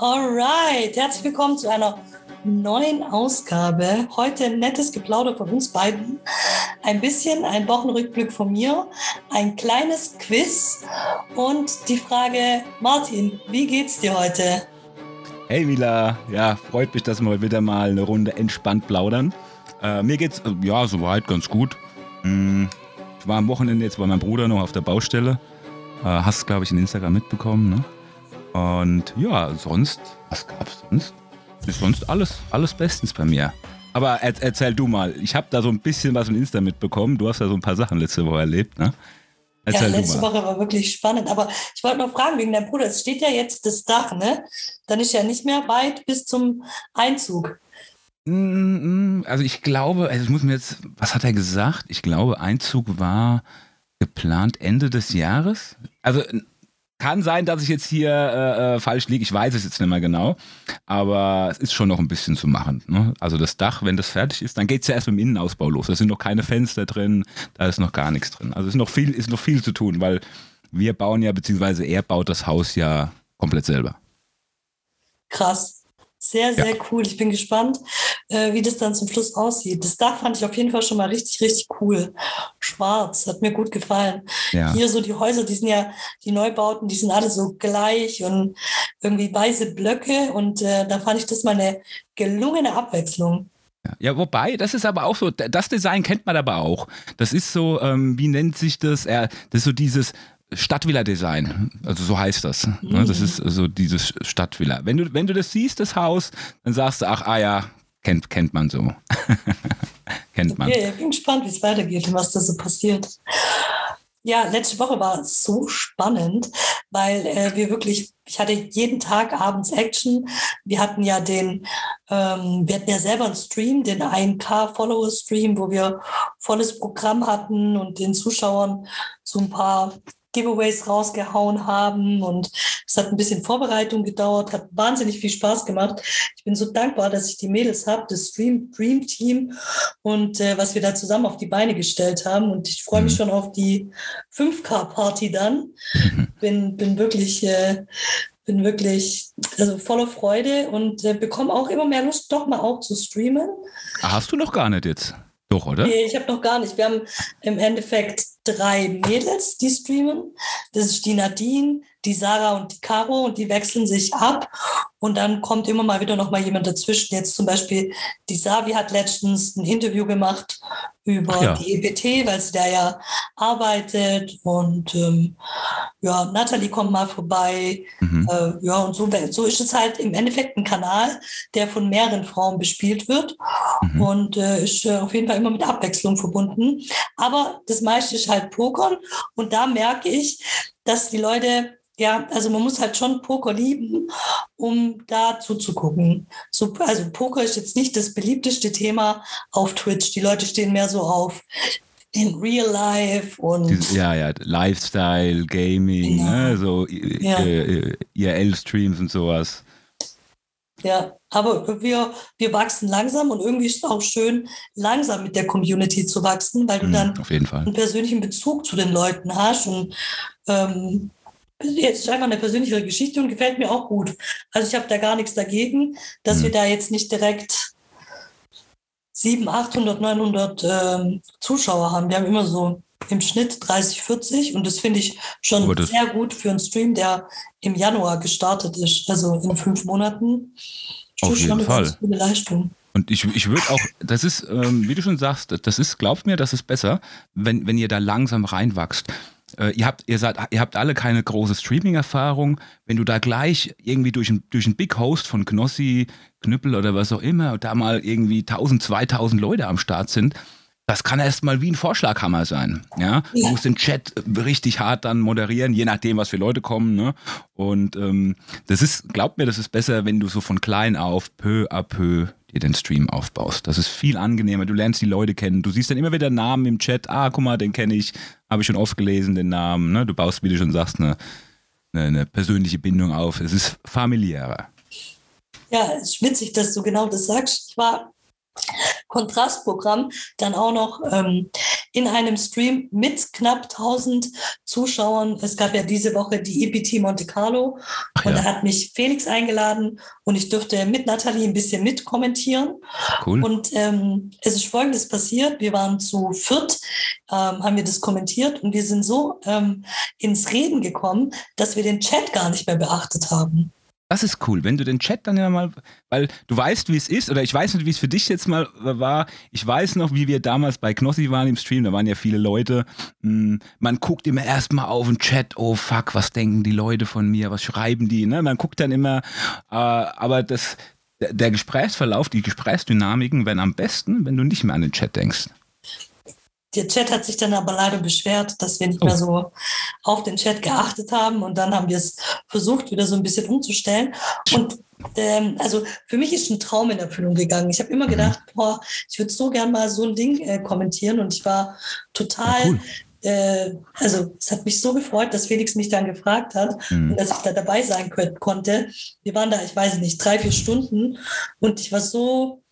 Alright, herzlich willkommen zu einer neuen Ausgabe. Heute ein nettes Geplauder von uns beiden. Ein bisschen ein Wochenrückblick von mir, ein kleines Quiz und die Frage, Martin, wie geht's dir heute? Hey Mila, ja, freut mich, dass wir wieder mal eine Runde entspannt plaudern. Äh, mir geht's äh, ja soweit ganz gut. Hm, ich war am Wochenende jetzt bei meinem Bruder noch auf der Baustelle. Äh, hast, glaube ich, in Instagram mitbekommen, ne? Und ja, sonst, was gab's sonst? Ist sonst alles, alles bestens bei mir. Aber er, erzähl du mal, ich habe da so ein bisschen was in Insta mitbekommen. Du hast ja so ein paar Sachen letzte Woche erlebt, ne? Erzähl ja, letzte Woche war wirklich spannend. Aber ich wollte noch fragen wegen deinem Bruder. Es steht ja jetzt das Dach, ne? Dann ist ja nicht mehr weit bis zum Einzug. Mm, mm, also ich glaube, also ich muss mir jetzt, was hat er gesagt? Ich glaube, Einzug war geplant Ende des Jahres. Also kann sein, dass ich jetzt hier äh, äh, falsch liege. Ich weiß es jetzt nicht mehr genau. Aber es ist schon noch ein bisschen zu machen. Ne? Also das Dach, wenn das fertig ist, dann geht es ja erst mit dem Innenausbau los. Da sind noch keine Fenster drin, da ist noch gar nichts drin. Also es ist noch viel, ist noch viel zu tun, weil wir bauen ja, beziehungsweise er baut das Haus ja komplett selber. Krass. Sehr, sehr ja. cool. Ich bin gespannt, äh, wie das dann zum Schluss aussieht. Das Dach fand ich auf jeden Fall schon mal richtig, richtig cool. Schwarz, hat mir gut gefallen. Ja. Hier so die Häuser, die sind ja, die Neubauten, die sind alle so gleich und irgendwie weiße Blöcke. Und äh, da fand ich das mal eine gelungene Abwechslung. Ja, wobei, das ist aber auch so, das Design kennt man aber auch. Das ist so, ähm, wie nennt sich das? das ist so dieses Stadtvilla Design, also so heißt das. Mhm. Das ist so dieses Stadtvilla. Wenn du, wenn du das siehst, das Haus, dann sagst du, ach, ah ja, kennt, kennt man so. kennt man. Okay, ich bin gespannt, wie es weitergeht und was da so passiert. Ja, letzte Woche war so spannend, weil äh, wir wirklich, ich hatte jeden Tag abends Action. Wir hatten ja den, ähm, wir hatten ja selber einen Stream, den 1K-Follower-Stream, wo wir volles Programm hatten und den Zuschauern so ein paar Giveaways rausgehauen haben und es hat ein bisschen Vorbereitung gedauert, hat wahnsinnig viel Spaß gemacht. Ich bin so dankbar, dass ich die Mädels habe, das Stream Dream Team und äh, was wir da zusammen auf die Beine gestellt haben und ich freue mich mhm. schon auf die 5K Party dann. Bin, bin wirklich äh, bin wirklich also voller Freude und äh, bekomme auch immer mehr Lust, doch mal auch zu streamen. Hast du noch gar nicht jetzt? Doch, oder? Nee, ich habe noch gar nicht. Wir haben im Endeffekt drei Mädels, die streamen. Das ist die Nadine, die Sarah und die Caro und die wechseln sich ab. Und dann kommt immer mal wieder noch mal jemand dazwischen. Jetzt zum Beispiel die Savi hat letztens ein Interview gemacht über ja. die EBT, weil sie da ja arbeitet. Und ähm, ja, Nathalie kommt mal vorbei. Mhm. Äh, ja, und so, so ist es halt im Endeffekt ein Kanal, der von mehreren Frauen bespielt wird. Mhm. Und äh, ist äh, auf jeden Fall immer mit Abwechslung verbunden. Aber das meiste ist halt Pokern. Und da merke ich, dass die Leute ja, also man muss halt schon Poker lieben, um da zuzugucken. So, also Poker ist jetzt nicht das beliebteste Thema auf Twitch. Die Leute stehen mehr so auf in Real Life und. Ja, ja, Lifestyle, Gaming, genau. ne, so ja. IRL-Streams und sowas. Ja, aber wir, wir wachsen langsam und irgendwie ist es auch schön, langsam mit der Community zu wachsen, weil du mhm, dann einen persönlichen Bezug zu den Leuten hast und ähm, Jetzt ist einfach eine persönliche Geschichte und gefällt mir auch gut. Also ich habe da gar nichts dagegen, dass mhm. wir da jetzt nicht direkt 700, 800, 900 ähm, Zuschauer haben. Wir haben immer so im Schnitt 30, 40 und das finde ich schon sehr gut für einen Stream, der im Januar gestartet ist, also in fünf Monaten. Auf jeden Fall. Und ich, ich würde auch, das ist, ähm, wie du schon sagst, das ist, glaubt mir, das ist besser, wenn, wenn ihr da langsam reinwachst. Äh, ihr, habt, ihr, seid, ihr habt alle keine große Streaming-Erfahrung. Wenn du da gleich irgendwie durch einen durch ein Big Host von Knossi, Knüppel oder was auch immer, da mal irgendwie 1000, 2000 Leute am Start sind, das kann erstmal wie ein Vorschlaghammer sein. Ja? Du musst den Chat richtig hart dann moderieren, je nachdem, was für Leute kommen. Ne? Und ähm, das ist, glaub mir, das ist besser, wenn du so von klein auf peu à peu dir den Stream aufbaust. Das ist viel angenehmer. Du lernst die Leute kennen. Du siehst dann immer wieder Namen im Chat. Ah, guck mal, den kenne ich. Habe ich schon oft gelesen, den Namen. Ne? Du baust, wie du schon sagst, eine, eine, eine persönliche Bindung auf. Es ist familiärer. Ja, es ist witzig, dass du genau das sagst. Ich war Kontrastprogramm dann auch noch ähm, in einem Stream mit knapp 1000 Zuschauern. Es gab ja diese Woche die EPT Monte Carlo Ach, und ja. da hat mich Felix eingeladen und ich durfte mit Nathalie ein bisschen mitkommentieren. Cool. Und ähm, es ist Folgendes passiert. Wir waren zu viert, ähm, haben wir das kommentiert und wir sind so ähm, ins Reden gekommen, dass wir den Chat gar nicht mehr beachtet haben. Das ist cool, wenn du den Chat dann ja mal, weil du weißt, wie es ist, oder ich weiß nicht, wie es für dich jetzt mal war. Ich weiß noch, wie wir damals bei Knossi waren im Stream, da waren ja viele Leute. Hm, man guckt immer erstmal auf den Chat, oh fuck, was denken die Leute von mir, was schreiben die, ne? Man guckt dann immer, äh, aber das, der Gesprächsverlauf, die Gesprächsdynamiken werden am besten, wenn du nicht mehr an den Chat denkst. Der Chat hat sich dann aber leider beschwert, dass wir nicht oh. mehr so auf den Chat geachtet haben. Und dann haben wir es versucht, wieder so ein bisschen umzustellen. Und ähm, also für mich ist ein Traum in Erfüllung gegangen. Ich habe immer mhm. gedacht, boah, ich würde so gern mal so ein Ding äh, kommentieren. Und ich war total cool. Äh, also es hat mich so gefreut, dass Felix mich dann gefragt hat mhm. und dass ich da dabei sein konnte. Wir waren da, ich weiß nicht, drei, vier Stunden und ich war so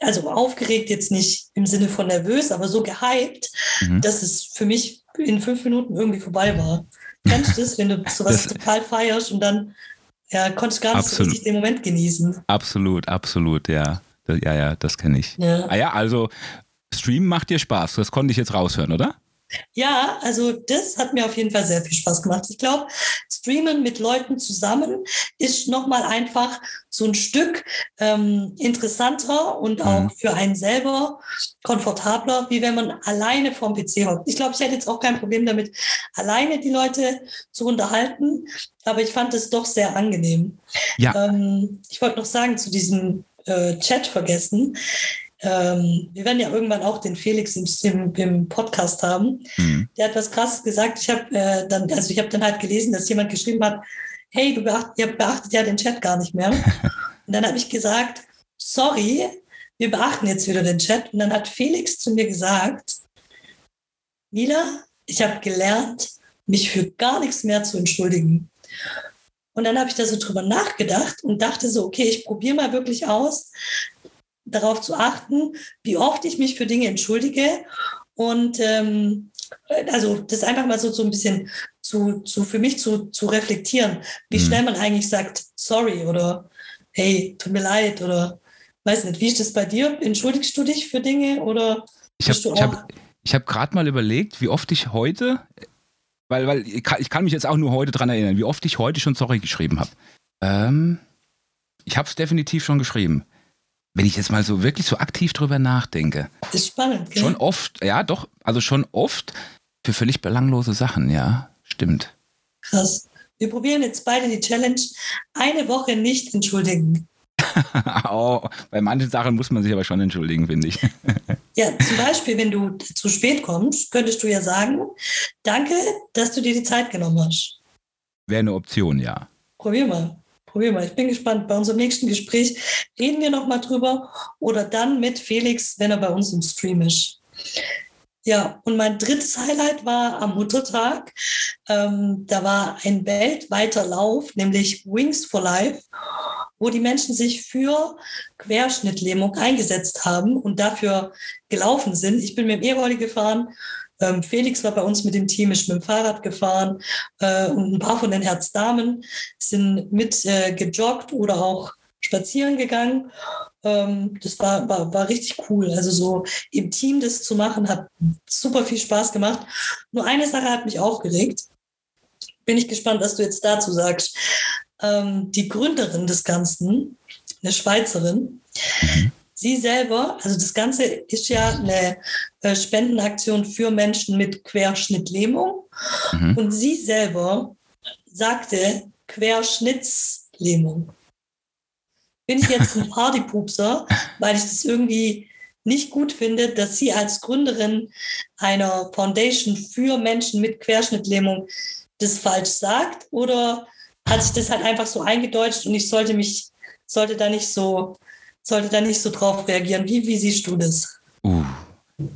also aufgeregt jetzt nicht im Sinne von nervös, aber so gehypt, mhm. dass es für mich in fünf Minuten irgendwie vorbei war. Kennst du das, wenn du sowas das, total feierst und dann ja, konntest gar nicht so richtig den Moment genießen? Absolut, absolut, ja. Ja, ja, das kenne ich. Ja. Ah ja, also Stream macht dir Spaß. Das konnte ich jetzt raushören, oder? Ja, also das hat mir auf jeden Fall sehr viel Spaß gemacht. Ich glaube, Streamen mit Leuten zusammen ist nochmal einfach so ein Stück ähm, interessanter und auch mhm. für einen selber komfortabler, wie wenn man alleine vorm PC hockt. Ich glaube, ich hätte jetzt auch kein Problem damit, alleine die Leute zu unterhalten, aber ich fand es doch sehr angenehm. Ja. Ähm, ich wollte noch sagen zu diesem äh, Chat vergessen ähm, wir werden ja irgendwann auch den Felix im, im, im Podcast haben. Mhm. Der hat was Krasses gesagt. Ich habe äh, dann, also ich habe dann halt gelesen, dass jemand geschrieben hat, hey, du beacht, ihr beachtet ja den Chat gar nicht mehr. Und dann habe ich gesagt, sorry, wir beachten jetzt wieder den Chat. Und dann hat Felix zu mir gesagt, Mila, ich habe gelernt, mich für gar nichts mehr zu entschuldigen. Und dann habe ich da so drüber nachgedacht und dachte so, okay, ich probiere mal wirklich aus, darauf zu achten, wie oft ich mich für Dinge entschuldige und ähm, also das einfach mal so, so ein bisschen zu, zu für mich zu, zu reflektieren, wie mhm. schnell man eigentlich sagt, sorry oder hey, tut mir leid oder weiß nicht, wie ist das bei dir? Entschuldigst du dich für Dinge oder ich habe ich hab, ich hab gerade mal überlegt, wie oft ich heute, weil, weil ich kann, ich kann mich jetzt auch nur heute dran erinnern, wie oft ich heute schon sorry geschrieben habe. Ähm, ich habe es definitiv schon geschrieben wenn ich jetzt mal so wirklich so aktiv drüber nachdenke. Das ist spannend, gell? Schon oft, ja, doch, also schon oft für völlig belanglose Sachen, ja, stimmt. Krass. Wir probieren jetzt beide die Challenge, eine Woche nicht entschuldigen. oh, bei manchen Sachen muss man sich aber schon entschuldigen, finde ich. ja, zum Beispiel, wenn du zu spät kommst, könntest du ja sagen, danke, dass du dir die Zeit genommen hast. Wäre eine Option, ja. Probier mal. Probier mal. Ich bin gespannt. Bei unserem nächsten Gespräch reden wir nochmal drüber oder dann mit Felix, wenn er bei uns im Stream ist. Ja, und mein drittes Highlight war am Muttertag. Ähm, da war ein weltweiter Lauf, nämlich Wings for Life, wo die Menschen sich für Querschnittlähmung eingesetzt haben und dafür gelaufen sind. Ich bin mit dem E-Roller gefahren ähm, Felix war bei uns mit dem Team, ist mit dem Fahrrad gefahren äh, und ein paar von den Herzdamen sind mit äh, gejoggt oder auch spazieren gegangen. Ähm, das war, war, war richtig cool. Also so im Team das zu machen, hat super viel Spaß gemacht. Nur eine Sache hat mich aufgeregt. Bin ich gespannt, was du jetzt dazu sagst. Ähm, die Gründerin des Ganzen, eine Schweizerin, mhm. Sie selber, also das Ganze ist ja eine äh, Spendenaktion für Menschen mit Querschnittlähmung. Mhm. Und sie selber sagte Querschnittslähmung. Bin ich jetzt ein Partypupser, weil ich das irgendwie nicht gut finde, dass sie als Gründerin einer Foundation für Menschen mit Querschnittlähmung das falsch sagt? Oder hat sich das halt einfach so eingedeutscht und ich sollte mich, sollte da nicht so sollte da nicht so drauf reagieren. Wie, wie siehst du das? Uh,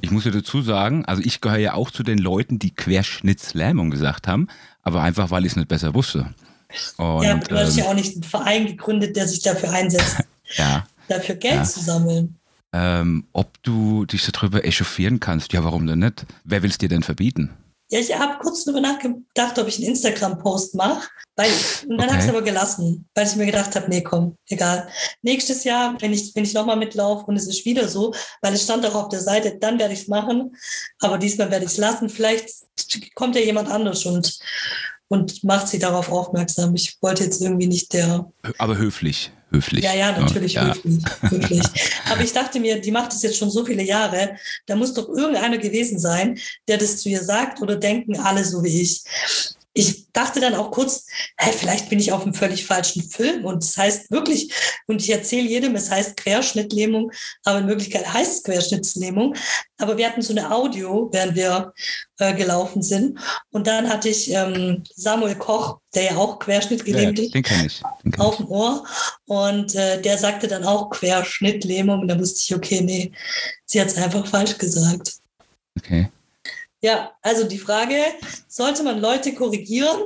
ich muss ja dazu sagen, also ich gehöre ja auch zu den Leuten, die Querschnittslähmung gesagt haben, aber einfach, weil ich es nicht besser wusste. Und, ja, du hast ähm, ja auch nicht einen Verein gegründet, der sich dafür einsetzt, ja, dafür Geld ja. zu sammeln. ähm, ob du dich darüber echauffieren kannst. Ja, warum denn nicht? Wer will es dir denn verbieten? Ja, ich habe kurz darüber nachgedacht, ob ich einen Instagram-Post mache. Weil, und dann okay. habe ich es aber gelassen, weil ich mir gedacht habe, nee, komm, egal. Nächstes Jahr, wenn ich, wenn ich nochmal mitlaufe und es ist wieder so, weil es stand auch auf der Seite, dann werde ich es machen. Aber diesmal werde ich es lassen. Vielleicht kommt ja jemand anders und, und macht sie darauf aufmerksam. Ich wollte jetzt irgendwie nicht der. Aber höflich höflich. Ja, ja, natürlich ja. höflich, höflich. Aber ich dachte mir, die macht das jetzt schon so viele Jahre, da muss doch irgendeiner gewesen sein, der das zu ihr sagt oder denken alle so wie ich ich dachte dann auch kurz, hey, vielleicht bin ich auf einem völlig falschen Film. Und es das heißt wirklich, und ich erzähle jedem, es heißt Querschnittlähmung, aber in Wirklichkeit heißt es Querschnittslähmung. Aber wir hatten so eine Audio, während wir äh, gelaufen sind. Und dann hatte ich ähm, Samuel Koch, der ja auch Querschnittgelähmt ist, den kenn ich. Den kenn auf dem Ohr. Und äh, der sagte dann auch Querschnittlähmung. Und da wusste ich, okay, nee, sie hat es einfach falsch gesagt. Okay. Ja, also die Frage, sollte man Leute korrigieren,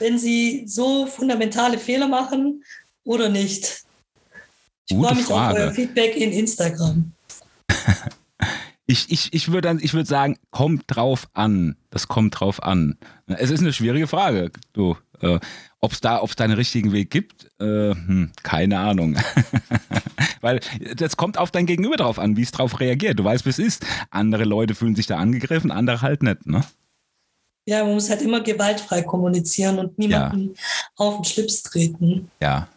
wenn sie so fundamentale Fehler machen oder nicht? Ich freue mich Frage. auf euer Feedback in Instagram. Ich, ich, ich würde ich würd sagen, kommt drauf an. Das kommt drauf an. Es ist eine schwierige Frage. Du, äh, ob es da, ob's da einen richtigen Weg gibt, äh, hm, keine Ahnung. Weil das kommt auf dein Gegenüber drauf an, wie es drauf reagiert. Du weißt, wie es ist. Andere Leute fühlen sich da angegriffen, andere halt nicht, ne? Ja, man muss halt immer gewaltfrei kommunizieren und niemanden ja. auf den Schlips treten. Ja,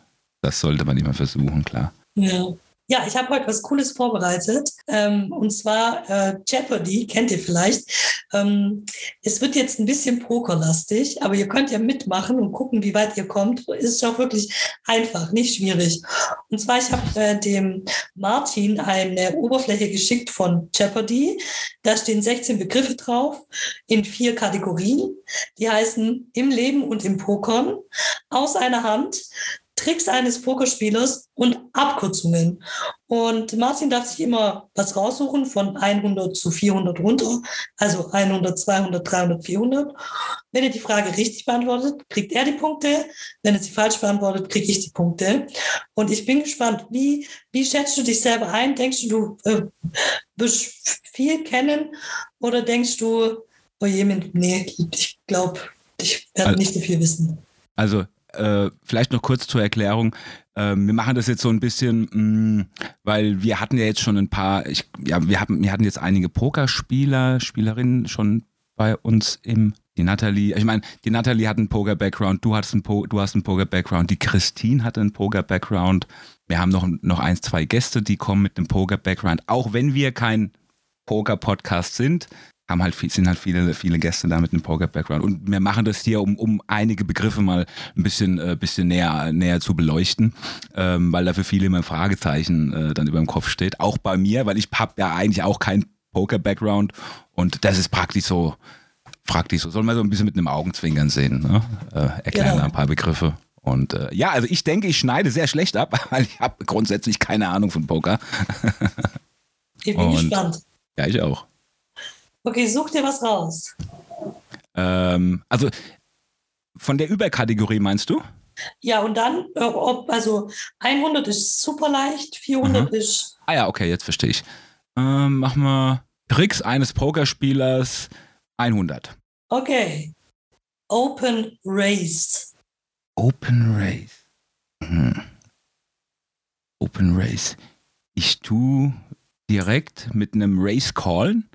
das sollte man immer versuchen, klar. Ja. Ja, ich habe heute was Cooles vorbereitet. Ähm, und zwar äh, Jeopardy, kennt ihr vielleicht. Ähm, es wird jetzt ein bisschen pokerlastig, aber ihr könnt ja mitmachen und gucken, wie weit ihr kommt. Es ist auch wirklich einfach, nicht schwierig. Und zwar, ich habe äh, dem Martin eine Oberfläche geschickt von Jeopardy. Da stehen 16 Begriffe drauf in vier Kategorien. Die heißen im Leben und im Pokern, aus einer Hand, Tricks eines Pokerspielers und Abkürzungen. Und Martin darf sich immer was raussuchen von 100 zu 400 runter, also 100, 200, 300, 400. Wenn er die Frage richtig beantwortet, kriegt er die Punkte. Wenn er sie falsch beantwortet, kriege ich die Punkte. Und ich bin gespannt, wie, wie schätzt du dich selber ein? Denkst du, du äh, wirst viel kennen oder denkst du, oh je, nee, ich glaube, ich werde nicht so viel wissen. Also äh, vielleicht noch kurz zur Erklärung. Äh, wir machen das jetzt so ein bisschen, mh, mm, weil wir hatten ja jetzt schon ein paar, ich, ja, wir, haben, wir hatten jetzt einige Pokerspieler, Spielerinnen schon bei uns im die Natalie, ich meine, die Natalie hat einen Poker-Background, du, hast einen po, du hast einen Poker-Background, die Christine hat einen Poker-Background. Wir haben noch, noch ein, zwei Gäste, die kommen mit einem Poker-Background. Auch wenn wir kein Poker-Podcast sind, haben halt sind halt viele, viele Gäste da mit einem Poker-Background. Und wir machen das hier, um, um einige Begriffe mal ein bisschen, äh, bisschen näher, näher zu beleuchten, ähm, weil da für viele immer ein Fragezeichen äh, dann über dem Kopf steht. Auch bei mir, weil ich habe ja eigentlich auch keinen Poker-Background und das ist praktisch so, praktisch so. Soll man so ein bisschen mit einem Augenzwinkern sehen, ne? äh, erklären genau. ein paar Begriffe. Und äh, ja, also ich denke, ich schneide sehr schlecht ab, weil ich habe grundsätzlich keine Ahnung von Poker. ich bin und, gespannt. Ja, ich auch. Okay, such dir was raus. Ähm, also von der Überkategorie meinst du? Ja, und dann, äh, ob, also 100 ist super leicht, 400 mhm. ist. Ah ja, okay, jetzt verstehe ich. Ähm, machen wir Tricks eines Pokerspielers 100. Okay. Open Race. Open Race. Hm. Open Race. Ich tue direkt mit einem Race callen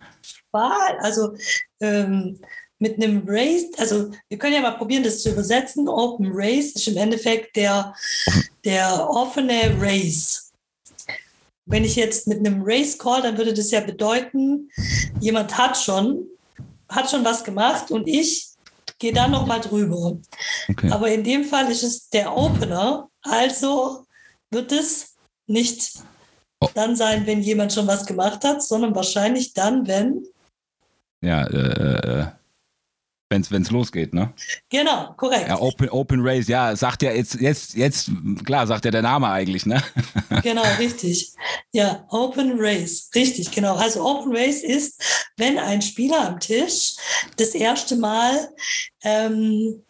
Wahl, also ähm, mit einem Race, also wir können ja mal probieren, das zu übersetzen. Open Race ist im Endeffekt der, der offene Race. Wenn ich jetzt mit einem Race call, dann würde das ja bedeuten, jemand hat schon, hat schon was gemacht und ich gehe dann nochmal drüber. Okay. Aber in dem Fall ist es der Opener, also wird es nicht oh. dann sein, wenn jemand schon was gemacht hat, sondern wahrscheinlich dann, wenn ja, äh, äh wenn es losgeht, ne? Genau, korrekt. Ja, Open, Open Race, ja, sagt ja jetzt, jetzt, jetzt, klar, sagt ja der Name eigentlich, ne? genau, richtig. Ja, Open Race, richtig, genau. Also Open Race ist, wenn ein Spieler am Tisch das erste Mal ähm,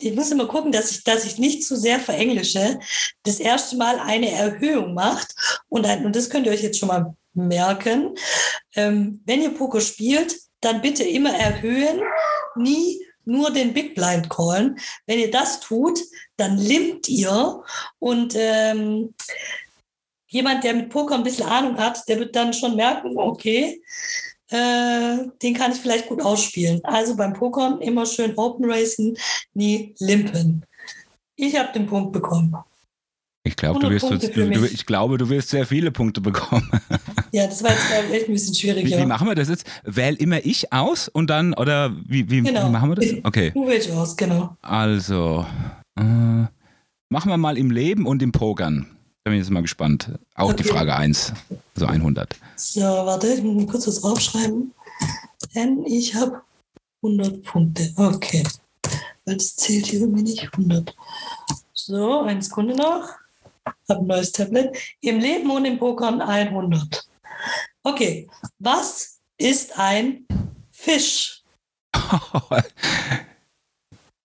ich muss immer gucken, dass ich, dass ich nicht zu sehr verenglische, das erste Mal eine Erhöhung macht. Und, ein, und das könnt ihr euch jetzt schon mal merken. Ähm, wenn ihr Poker spielt, dann bitte immer erhöhen, nie nur den Big Blind callen. Wenn ihr das tut, dann limmt ihr und ähm, jemand, der mit Poker ein bisschen Ahnung hat, der wird dann schon merken, okay, äh, den kann ich vielleicht gut ausspielen. Also beim Pokern immer schön Open Racen, nie limpen. Ich habe den Punkt bekommen. Ich, glaub, du wirst du, du, ich glaube, du wirst sehr viele Punkte bekommen. Ja, das war jetzt echt ein bisschen schwierig. Wie, wie machen wir das jetzt? Wähl immer ich aus und dann, oder wie, wie, genau. wie machen wir das? Okay. Du wählst aus, genau. Also, äh, machen wir mal im Leben und im Pokern. Da bin ich jetzt mal gespannt. Auch okay. die Frage 1, also 100. So, warte, ich muss kurz was aufschreiben. Denn ich habe 100 Punkte. Okay. Weil das zählt hier irgendwie nicht 100. So, eine Sekunde noch. Habe ein neues Tablet. Im Leben und im Pokern 100. Okay. Was ist ein Fisch?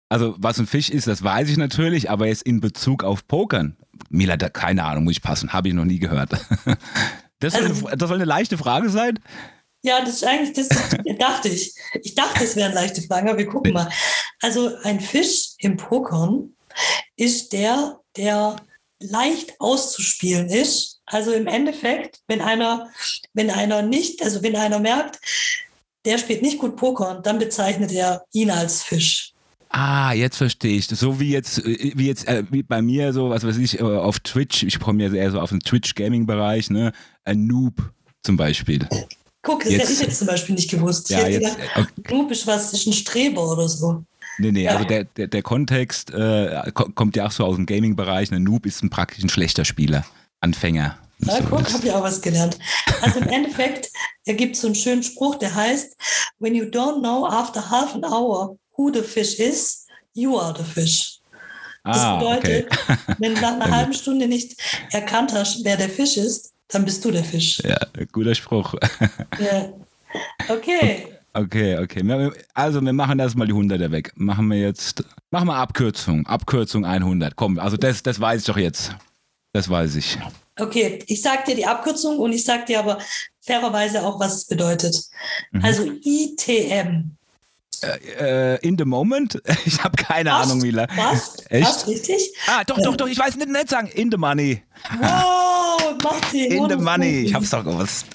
Also, was ein Fisch ist, das weiß ich natürlich, aber jetzt in Bezug auf Pokern. Mila, da, keine Ahnung, muss ich passen. Habe ich noch nie gehört. Das soll, also, eine, das soll eine leichte Frage sein? Ja, das ist eigentlich, das dachte ich. Ich dachte, es wären leichte Fragen, aber wir gucken mal. Also ein Fisch im Pokern ist der, der leicht auszuspielen ist. Also im Endeffekt, wenn einer, wenn einer nicht, also wenn einer merkt, der spielt nicht gut Pokern, dann bezeichnet er ihn als Fisch. Ah, jetzt verstehe ich. So wie jetzt, äh, wie jetzt äh, wie bei mir, so was weiß ich, äh, auf Twitch, ich komme ja eher so auf den Twitch-Gaming-Bereich, ne? Ein Noob zum Beispiel. Guck, das jetzt, hätte ich jetzt zum Beispiel nicht gewusst. Ja, ich jetzt, gedacht, okay. Noob ist was, ist ein Streber oder so. Nee, nee, also der, der, der Kontext äh, kommt ja auch so aus dem Gaming-Bereich. Ein Noob ist ein praktisch ein schlechter Spieler, Anfänger. Ja, so guck, habe ich auch was gelernt. Also im Endeffekt, er gibt so einen schönen Spruch, der heißt, when you don't know after half an hour who the fish is, you are the fish. Das ah, bedeutet, okay. wenn du nach einer halben Stunde nicht erkannt hast, wer der Fisch ist, dann bist du der Fisch. Ja, guter Spruch. Ja. Okay. Okay, okay. Also wir machen erstmal die 100er weg. Machen wir jetzt, machen wir Abkürzung. Abkürzung 100. Komm, also das, das weiß ich doch jetzt. Das weiß ich. Okay, ich sag dir die Abkürzung und ich sag dir aber fairerweise auch, was es bedeutet. Mhm. Also ITM. Äh, in the moment? Ich habe keine Fast, Ahnung, lange. Was? Echt? Fast richtig? Ah, doch, doch, doch, ich weiß nicht, nicht sagen. In the money. Wow, Martin. In the money, ich hab's doch gewusst.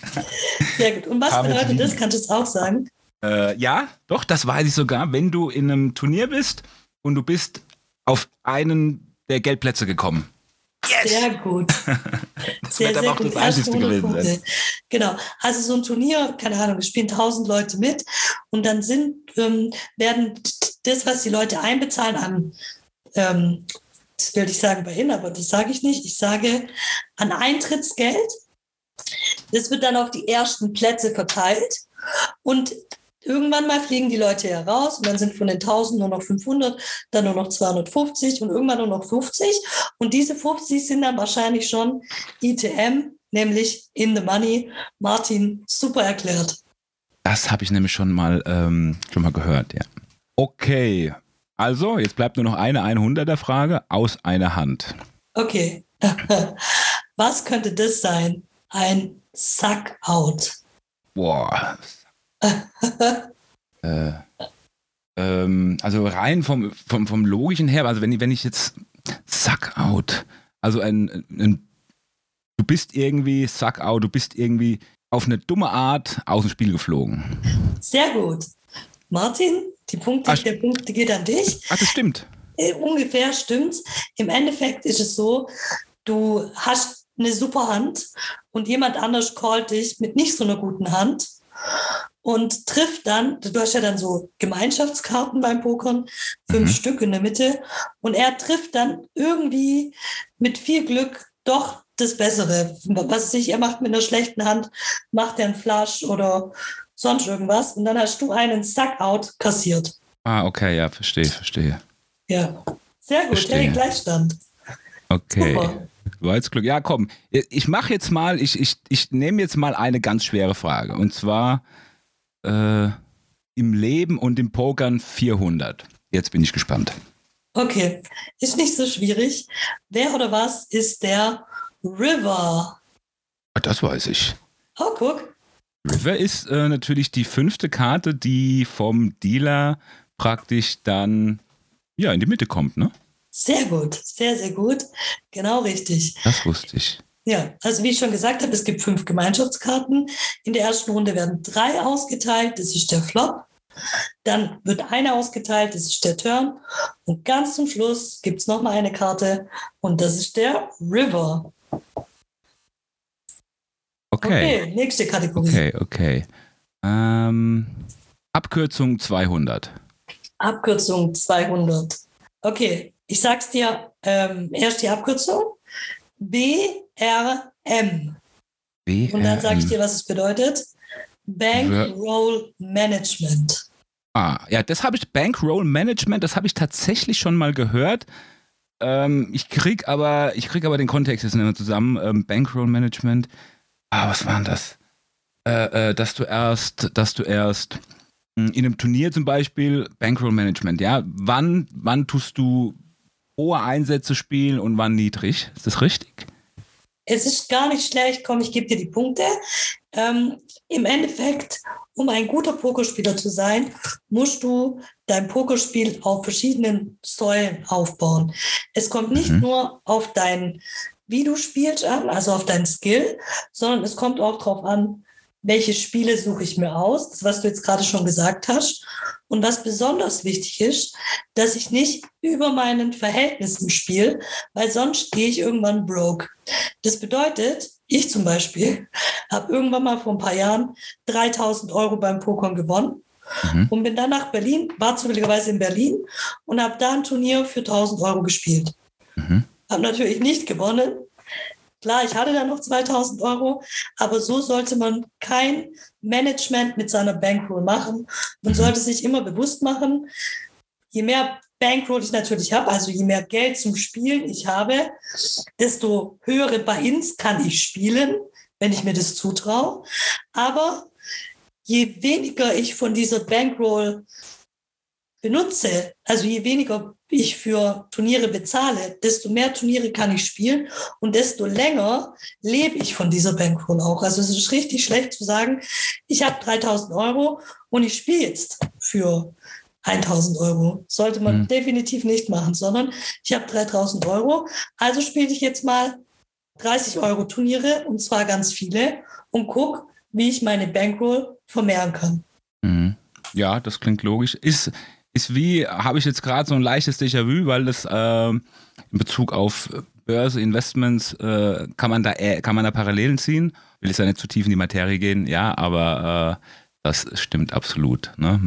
Sehr gut. Und was bedeutet das? Kannst du es auch sagen? Äh, ja, doch, das weiß ich sogar. Wenn du in einem Turnier bist und du bist auf einen der Geldplätze gekommen. Yes! Sehr gut. das sehr, wird aber auch das Einzige gewesen sein. Genau. Also so ein Turnier, keine Ahnung, es spielen tausend Leute mit und dann sind, ähm, werden das, was die Leute einbezahlen an, ähm, das will ich sagen bei Ihnen, aber das sage ich nicht. Ich sage an Eintrittsgeld. Das wird dann auf die ersten Plätze verteilt. Und Irgendwann mal fliegen die Leute heraus und dann sind von den 1000 nur noch 500, dann nur noch 250 und irgendwann nur noch 50. Und diese 50 sind dann wahrscheinlich schon ITM, nämlich in the money. Martin, super erklärt. Das habe ich nämlich schon mal, ähm, schon mal gehört, ja. Okay, also jetzt bleibt nur noch eine 100er Frage aus einer Hand. Okay. Was könnte das sein? Ein Suck-Out. Boah, äh, ähm, also rein vom, vom, vom logischen her, also wenn, wenn ich jetzt Suck out, also ein, ein du bist irgendwie Suck out, du bist irgendwie auf eine dumme Art aus dem Spiel geflogen. Sehr gut. Martin, die Punkte, Ach, der Punkt geht an dich. Ach, das stimmt. Äh, ungefähr stimmt's. Im Endeffekt ist es so, du hast eine super Hand und jemand anders callt dich mit nicht so einer guten Hand und trifft dann, du hast ja dann so Gemeinschaftskarten beim Pokern, fünf mhm. Stück in der Mitte, und er trifft dann irgendwie mit viel Glück doch das Bessere. Was sich er macht mit einer schlechten Hand, macht er einen Flash oder sonst irgendwas und dann hast du einen Suck-Out kassiert. Ah, okay, ja, verstehe, verstehe. Ja, sehr gut, verstehe. hey, Gleichstand. Okay. Super. War jetzt Glück. Ja, komm, ich mache jetzt mal, ich, ich, ich nehme jetzt mal eine ganz schwere Frage. Und zwar, äh, im Leben und im Pokern 400. Jetzt bin ich gespannt. Okay, ist nicht so schwierig. Wer oder was ist der River? Ah, das weiß ich. Oh, guck. River ist äh, natürlich die fünfte Karte, die vom Dealer praktisch dann ja in die Mitte kommt, ne? Sehr gut, sehr, sehr gut. Genau richtig. Das wusste ich. Ja, also wie ich schon gesagt habe, es gibt fünf Gemeinschaftskarten. In der ersten Runde werden drei ausgeteilt, das ist der Flop. Dann wird eine ausgeteilt, das ist der Turn. Und ganz zum Schluss gibt es nochmal eine Karte und das ist der River. Okay. Okay, nächste Kategorie. Okay, okay. Ähm, Abkürzung 200. Abkürzung 200. Okay, ich sag's dir, ähm, erst die Abkürzung. BRM. BRM. Und dann sage ich dir, was es bedeutet. Bankroll Management. Ah, ja, das habe ich, Bankroll Management, das habe ich tatsächlich schon mal gehört. Ähm, ich krieg aber, ich krieg aber den Kontext jetzt nicht mehr zusammen. Ähm, Bankroll Management. Ah, was war denn das? Äh, äh, dass du erst, dass du erst hm, in einem Turnier zum Beispiel Bankroll Management, ja, wann, wann tust du hohe Einsätze spielen und wann niedrig? Ist das richtig? Es ist gar nicht schlecht, komm, ich gebe dir die Punkte. Ähm, Im Endeffekt, um ein guter Pokerspieler zu sein, musst du dein Pokerspiel auf verschiedenen Säulen aufbauen. Es kommt nicht mhm. nur auf dein, wie du spielst an, also auf dein Skill, sondern es kommt auch darauf an, welche Spiele suche ich mir aus, das, was du jetzt gerade schon gesagt hast. Und was besonders wichtig ist, dass ich nicht über meinen Verhältnissen spiele, weil sonst gehe ich irgendwann broke. Das bedeutet, ich zum Beispiel habe irgendwann mal vor ein paar Jahren 3000 Euro beim Pokern gewonnen mhm. und bin dann nach Berlin, war zufälligerweise in Berlin und habe da ein Turnier für 1000 Euro gespielt. Mhm. Habe natürlich nicht gewonnen, Klar, ich hatte da noch 2000 Euro, aber so sollte man kein Management mit seiner Bankroll machen. Man sollte sich immer bewusst machen, je mehr Bankroll ich natürlich habe, also je mehr Geld zum Spielen ich habe, desto höhere Buy-ins kann ich spielen, wenn ich mir das zutraue. Aber je weniger ich von dieser Bankroll benutze, also je weniger ich für Turniere bezahle, desto mehr Turniere kann ich spielen und desto länger lebe ich von dieser Bankroll auch. Also es ist richtig schlecht zu sagen, ich habe 3000 Euro und ich spiele jetzt für 1000 Euro. Sollte man mhm. definitiv nicht machen, sondern ich habe 3000 Euro, also spiele ich jetzt mal 30 Euro Turniere und zwar ganz viele und gucke, wie ich meine Bankroll vermehren kann. Mhm. Ja, das klingt logisch. Ist, ist wie, habe ich jetzt gerade so ein leichtes Déjà-vu, weil das äh, in Bezug auf Börse, Investments, äh, kann, man da, kann man da Parallelen ziehen. Will jetzt ja nicht zu tief in die Materie gehen, ja, aber äh, das stimmt absolut. Ne?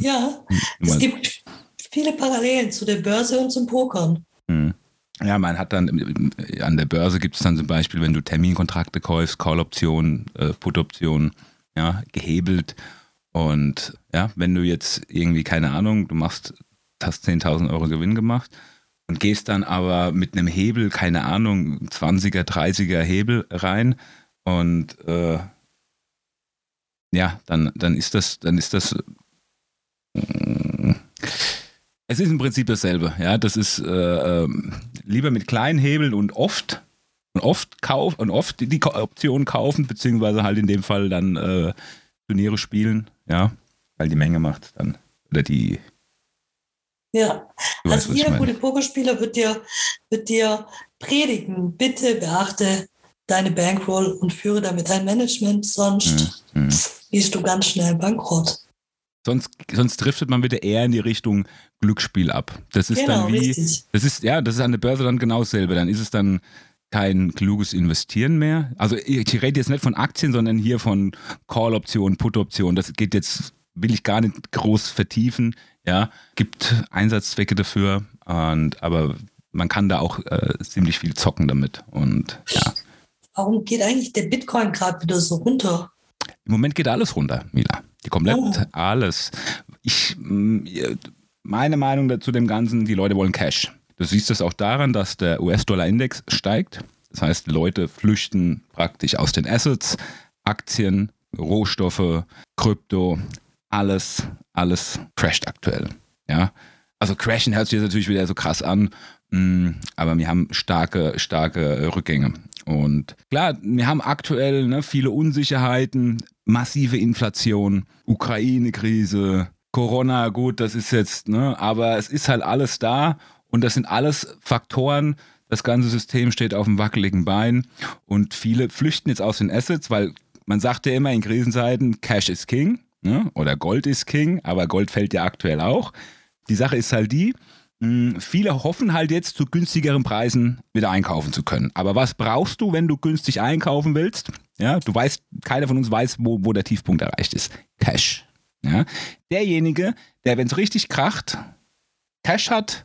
Ja, es gibt viele Parallelen zu der Börse und zum Pokern. Hm. Ja, man hat dann, an der Börse gibt es dann zum Beispiel, wenn du Terminkontrakte kaufst, Call-Optionen, äh, Put-Optionen, ja, gehebelt und ja, wenn du jetzt irgendwie, keine Ahnung, du machst, hast 10.000 Euro Gewinn gemacht und gehst dann aber mit einem Hebel, keine Ahnung, 20er, 30er Hebel rein und äh, ja, dann, dann ist das, dann ist das. Äh, es ist im Prinzip dasselbe, ja. Das ist äh, ähm, lieber mit kleinen Hebeln und oft und oft kauf und oft die Option kaufen, beziehungsweise halt in dem Fall dann äh, Turniere spielen, ja, weil die Menge macht dann. Oder die. Ja, also weißt, jeder gute Pokerspieler wird dir, wird dir predigen, bitte beachte deine Bankroll und führe damit ein Management, sonst mhm. gehst du ganz schnell bankrott. Sonst, sonst driftet man wieder eher in die Richtung Glücksspiel ab. Das ist genau, dann wie, richtig. das ist, ja, das ist an der Börse dann genau dasselbe. Dann ist es dann kein kluges Investieren mehr. Also ich rede jetzt nicht von Aktien, sondern hier von Call-Optionen, Put-Optionen. Das geht jetzt, will ich gar nicht groß vertiefen. Ja, gibt Einsatzzwecke dafür, und, aber man kann da auch äh, ziemlich viel zocken damit. Und ja. Warum geht eigentlich der Bitcoin gerade wieder so runter? Im Moment geht alles runter, Mila. Die komplett oh. alles. Ich, mm, meine Meinung dazu dem Ganzen, die Leute wollen Cash. Du siehst es auch daran, dass der US-Dollar-Index steigt. Das heißt, Leute flüchten praktisch aus den Assets, Aktien, Rohstoffe, Krypto, alles, alles crasht aktuell. Ja. Also crashen hört sich jetzt natürlich wieder so krass an, mm, aber wir haben starke, starke Rückgänge. Und klar, wir haben aktuell ne, viele Unsicherheiten, massive Inflation, Ukraine-Krise, Corona, gut, das ist jetzt, ne, aber es ist halt alles da und das sind alles Faktoren, das ganze System steht auf einem wackeligen Bein und viele flüchten jetzt aus den Assets, weil man sagt ja immer in Krisenzeiten, Cash is King ne? oder Gold is King, aber Gold fällt ja aktuell auch. Die Sache ist halt die, mh, viele hoffen halt jetzt zu günstigeren Preisen wieder einkaufen zu können. Aber was brauchst du, wenn du günstig einkaufen willst? Ja, du weißt, keiner von uns weiß, wo, wo der Tiefpunkt erreicht ist. Cash. Ja? Derjenige, der, wenn es richtig kracht, Cash hat,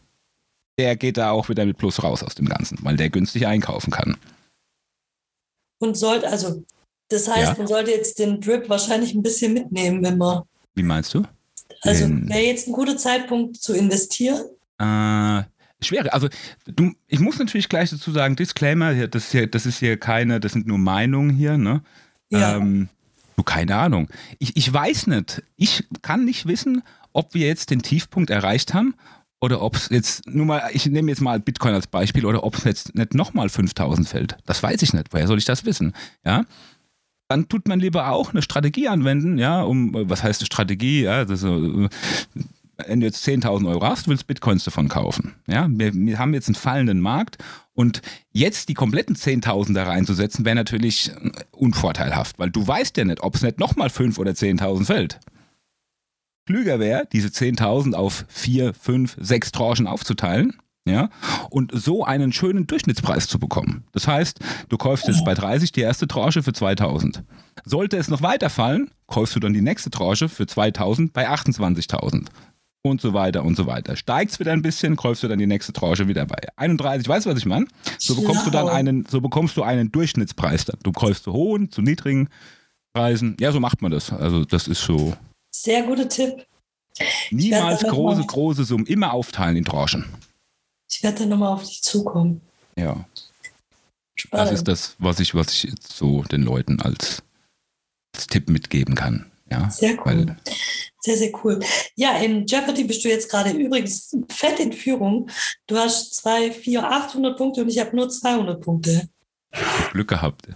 der geht da auch wieder mit Plus raus aus dem Ganzen, weil der günstig einkaufen kann. Und sollte, also, das heißt, ja. man sollte jetzt den Drip wahrscheinlich ein bisschen mitnehmen, wenn man. Wie meinst du? Also, wäre jetzt ein guter Zeitpunkt zu investieren? Äh, schwer. Also, du, ich muss natürlich gleich dazu sagen: Disclaimer, das ist, hier, das ist hier keine, das sind nur Meinungen hier, ne? Ja. Ähm, du, keine Ahnung. Ich, ich weiß nicht. Ich kann nicht wissen, ob wir jetzt den Tiefpunkt erreicht haben oder ob es jetzt, nur mal, ich nehme jetzt mal Bitcoin als Beispiel, oder ob es jetzt nicht nochmal 5000 fällt. Das weiß ich nicht. Woher soll ich das wissen? Ja. Dann tut man lieber auch eine Strategie anwenden, ja, um, was heißt eine Strategie? Ja, das, wenn du jetzt 10.000 Euro hast, willst Bitcoins davon kaufen. Ja, wir, wir haben jetzt einen fallenden Markt und jetzt die kompletten 10.000 da reinzusetzen, wäre natürlich unvorteilhaft, weil du weißt ja nicht, ob es nicht nochmal 5.000 oder 10.000 fällt klüger wäre, diese 10.000 auf vier, fünf, sechs Tranchen aufzuteilen. Ja, und so einen schönen Durchschnittspreis zu bekommen. Das heißt, du kaufst jetzt bei 30 die erste Tranche für 2000. Sollte es noch weiter fallen, kaufst du dann die nächste Tranche für 2000 bei 28.000 und so weiter und so weiter. Steigst wieder ein bisschen, kaufst du dann die nächste Tranche wieder bei 31. Weißt du, was ich meine? So bekommst du dann einen, so bekommst du einen Durchschnittspreis. Dann. Du kaufst zu hohen, zu niedrigen Preisen. Ja, so macht man das. Also das ist so sehr guter Tipp. Niemals große, große Summen, immer aufteilen in Tranchen. Ich werde dann nochmal auf dich zukommen. Ja. Spannend. Das ist das, was ich, was ich jetzt so den Leuten als, als Tipp mitgeben kann. Ja, sehr cool. Sehr, sehr cool. Ja, in Jeopardy bist du jetzt gerade übrigens fett in Führung. Du hast zwei, vier, 800 Punkte und ich habe nur 200 Punkte. Glück gehabt.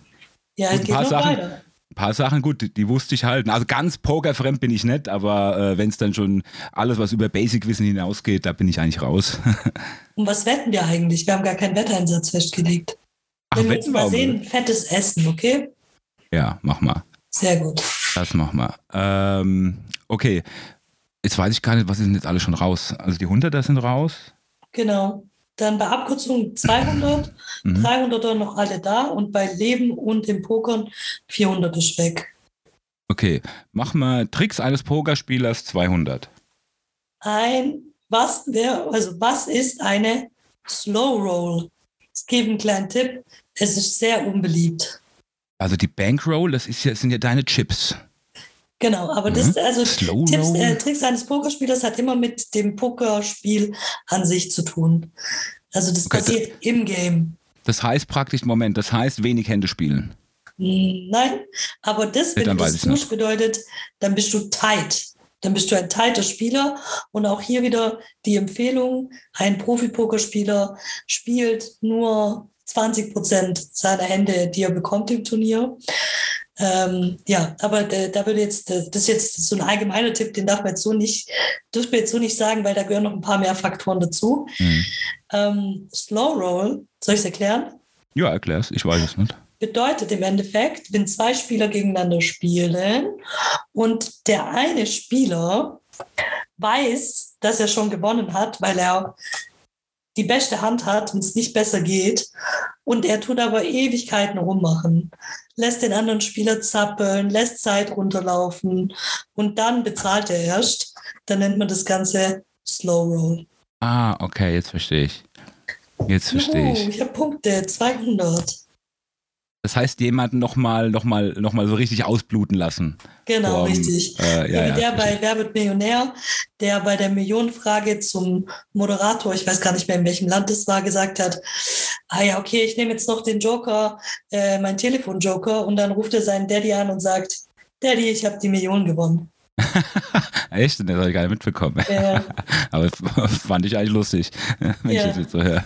Ja, es geht noch Sachen, weiter. Ein paar Sachen, gut, die, die wusste ich halt. Also ganz pokerfremd bin ich nicht, aber äh, wenn es dann schon alles, was über Basic-Wissen hinausgeht, da bin ich eigentlich raus. Und was wetten wir eigentlich? Wir haben gar keinen Wetteinsatz festgelegt. Ach, wenn wir jetzt mal sehen, fettes Essen, okay? Ja, mach mal. Sehr gut. Das mach mal. Ähm, okay, jetzt weiß ich gar nicht, was ist denn jetzt alles schon raus? Also die 100er sind raus. Genau. Dann bei Abkürzung 200, mhm. 300er noch alle da und bei Leben und im Pokern 400 ist weg. Okay, mach mal Tricks eines Pokerspielers 200. Ein, was wäre, also was ist eine Slow Roll? Ich gebe einen kleinen Tipp. Es ist sehr unbeliebt. Also die Bankroll, das ist ja, sind ja deine Chips. Genau, aber mhm. das, also Tipps, äh, Tricks eines Pokerspielers hat immer mit dem Pokerspiel an sich zu tun. Also das okay, passiert das, im Game. Das heißt praktisch, Moment, das heißt wenig Hände spielen. Nein, aber das, wenn ja, du das tust, bedeutet, dann bist du tight. Dann bist du ein tighter Spieler. Und auch hier wieder die Empfehlung, ein Profi-Pokerspieler spielt nur 20 Prozent seiner Hände, die er bekommt im Turnier. Ähm, ja, aber da, da würde jetzt, das ist jetzt so ein allgemeiner Tipp, den darf man jetzt so nicht, dürfen wir jetzt so nicht sagen, weil da gehören noch ein paar mehr Faktoren dazu. Mhm. Ähm, Slow Roll, soll ich es erklären? Ja, erklär's, ich weiß es nicht. Bedeutet im Endeffekt, wenn zwei Spieler gegeneinander spielen und der eine Spieler weiß, dass er schon gewonnen hat, weil er die beste Hand hat und es nicht besser geht. Und er tut aber Ewigkeiten rummachen, lässt den anderen Spieler zappeln, lässt Zeit runterlaufen und dann bezahlt er erst. Dann nennt man das Ganze Slow Roll. Ah, okay, jetzt verstehe ich. Jetzt verstehe ich. ich habe Punkte, 200. Das heißt, jemanden nochmal noch mal, noch mal so richtig ausbluten lassen. Genau, Vom, richtig. Äh, ja, ja, der bei Wer wird Millionär, der bei der Millionenfrage zum Moderator, ich weiß gar nicht mehr, in welchem Land es war, gesagt hat, ah ja, okay, ich nehme jetzt noch den Joker, äh, meinen Telefon-Joker und dann ruft er seinen Daddy an und sagt, Daddy, ich habe die Million gewonnen. Echt? Das habe ich gar nicht mitbekommen. Ja. Aber fand ich eigentlich lustig, wenn ja. ich das jetzt so höre.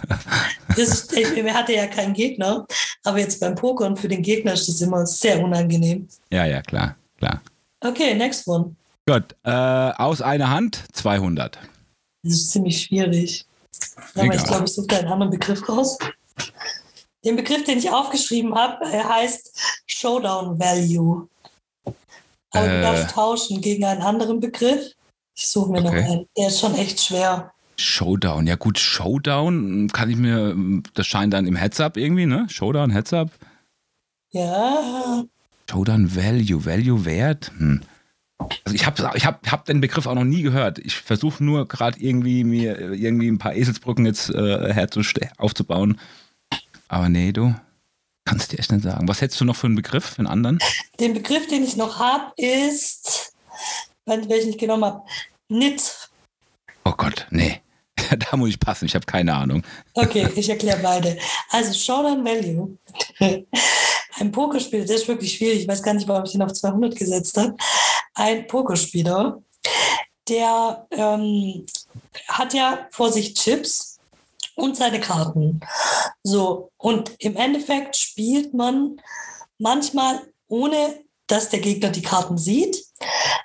Das ist, mir hatte ja keinen Gegner, aber jetzt beim Pokern für den Gegner ist das immer sehr unangenehm. Ja, ja, klar, klar. Okay, next one. Gut, äh, aus einer Hand 200. Das ist ziemlich schwierig. Aber ich glaube, ich suche da einen anderen Begriff raus. Den Begriff, den ich aufgeschrieben habe, heißt Showdown Value. Aber äh, du darfst tauschen gegen einen anderen Begriff. Ich suche mir okay. noch einen. Der ist schon echt schwer. Showdown, ja gut, Showdown kann ich mir, das scheint dann im Heads-Up irgendwie, ne? Showdown, Heads-Up. Ja. Showdown Value, Value Wert. Hm. Also ich habe ich hab, hab den Begriff auch noch nie gehört. Ich versuche nur gerade irgendwie mir irgendwie ein paar Eselsbrücken jetzt äh, aufzubauen. Aber nee, du kannst dir echt nicht sagen. Was hättest du noch für einen Begriff, für einen anderen? Den Begriff, den ich noch habe, ist, welchen ich genommen habe, NIT. Oh Gott, nee. da muss ich passen, ich habe keine Ahnung. Okay, ich erkläre beide. Also Showdown Value. Ein Pokerspiel, das ist wirklich schwierig. Ich weiß gar nicht, warum ich den auf 200 gesetzt habe. Ein Pokerspieler, der ähm, hat ja vor sich Chips und seine Karten. So, und im Endeffekt spielt man manchmal ohne, dass der Gegner die Karten sieht,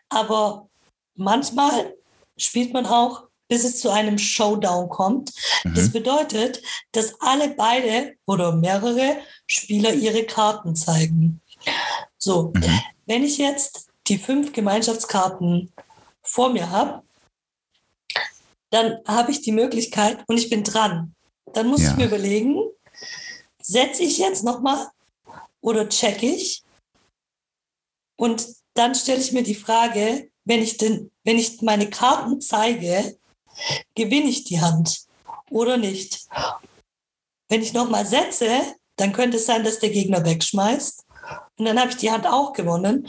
aber manchmal spielt man auch bis es zu einem Showdown kommt. Mhm. Das bedeutet, dass alle beide oder mehrere Spieler ihre Karten zeigen. So, mhm. wenn ich jetzt die fünf Gemeinschaftskarten vor mir habe, dann habe ich die Möglichkeit und ich bin dran. Dann muss ja. ich mir überlegen, setze ich jetzt nochmal oder check ich? Und dann stelle ich mir die Frage, wenn ich, denn, wenn ich meine Karten zeige, gewinne ich die Hand oder nicht. Wenn ich nochmal setze, dann könnte es sein, dass der Gegner wegschmeißt. Und dann habe ich die Hand auch gewonnen.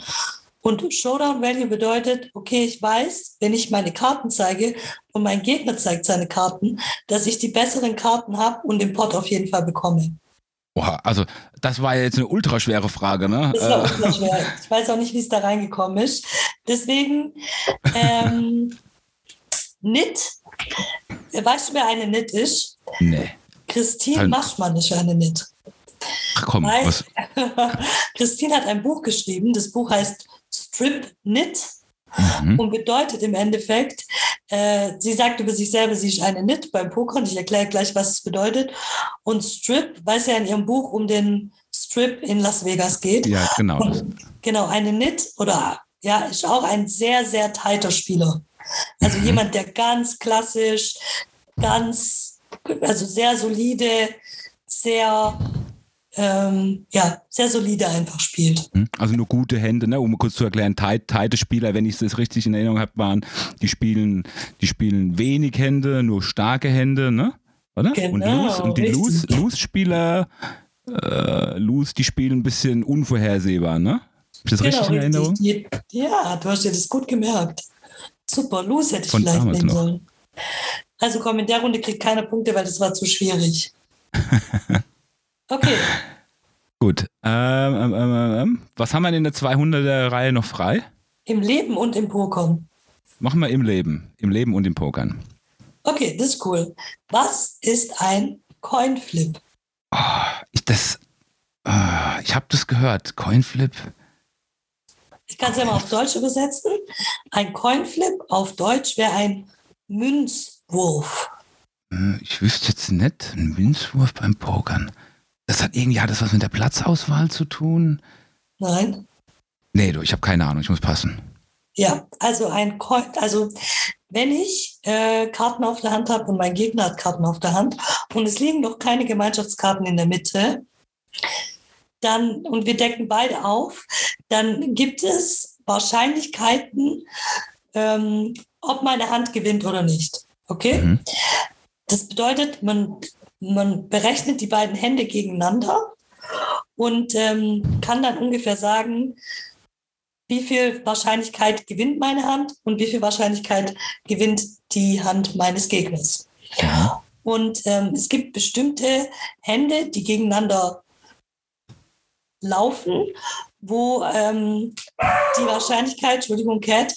Und Showdown Value bedeutet, okay, ich weiß, wenn ich meine Karten zeige und mein Gegner zeigt seine Karten, dass ich die besseren Karten habe und den Pot auf jeden Fall bekomme. Boah, also das war jetzt eine ultraschwere Frage, ne? Das war äh. ultraschwer. Ich weiß auch nicht, wie es da reingekommen ist. Deswegen ähm, Nit. Weißt du, wer eine Nit ist? Nee. Christine Dann. Machmann ist eine Nit. Ach komm, Weil, was? Christine hat ein Buch geschrieben. Das Buch heißt Strip Knit mhm. und bedeutet im Endeffekt, äh, sie sagt über sich selber, sie ist eine Knit beim Poker und ich erkläre gleich, was es bedeutet. Und Strip, weil es ja in ihrem Buch um den Strip in Las Vegas geht. Ja, genau. Und, genau, eine Knit oder ja, ist auch ein sehr, sehr tighter Spieler. Also mhm. jemand, der ganz klassisch, ganz, also sehr solide, sehr ähm, ja, sehr solide einfach spielt. Mhm. Also nur gute Hände, ne? um kurz zu erklären, tighte Spieler, wenn ich das richtig in Erinnerung habe, waren, die spielen, die spielen wenig Hände, nur starke Hände, ne? Oder? Genau, und, Loose, und die Loose-Spieler, äh, Loose, die spielen ein bisschen unvorhersehbar, ne? Ist das genau, richtig in Erinnerung? Richtig. Ja, du hast dir das gut gemerkt. Super, los hätte ich Von vielleicht nehmen noch. sollen. Also komm, in der Runde kriegt keiner Punkte, weil das war zu schwierig. Okay. Gut. Ähm, ähm, ähm, ähm, was haben wir in der 200er-Reihe noch frei? Im Leben und im Pokern. Machen wir im Leben. Im Leben und im Pokern. Okay, das ist cool. Was ist ein Coinflip? Oh, ich das, oh, ich habe das gehört. Coinflip. Ich kann es ja mal auf Deutsch übersetzen. Ein Coinflip auf Deutsch wäre ein Münzwurf. Hm, ich wüsste jetzt nicht, ein Münzwurf beim Pokern. Das hat irgendwie, hat das was mit der Platzauswahl zu tun? Nein. Nee, du, ich habe keine Ahnung, ich muss passen. Ja, also ein Coin, also wenn ich äh, Karten auf der Hand habe und mein Gegner hat Karten auf der Hand und es liegen noch keine Gemeinschaftskarten in der Mitte, dann, und wir decken beide auf, dann gibt es Wahrscheinlichkeiten, ähm, ob meine Hand gewinnt oder nicht. Okay? Mhm. Das bedeutet, man, man berechnet die beiden Hände gegeneinander und ähm, kann dann ungefähr sagen, wie viel Wahrscheinlichkeit gewinnt meine Hand und wie viel Wahrscheinlichkeit gewinnt die Hand meines Gegners. Ja. Und ähm, es gibt bestimmte Hände, die gegeneinander laufen, wo ähm, die Wahrscheinlichkeit, Entschuldigung, Cat,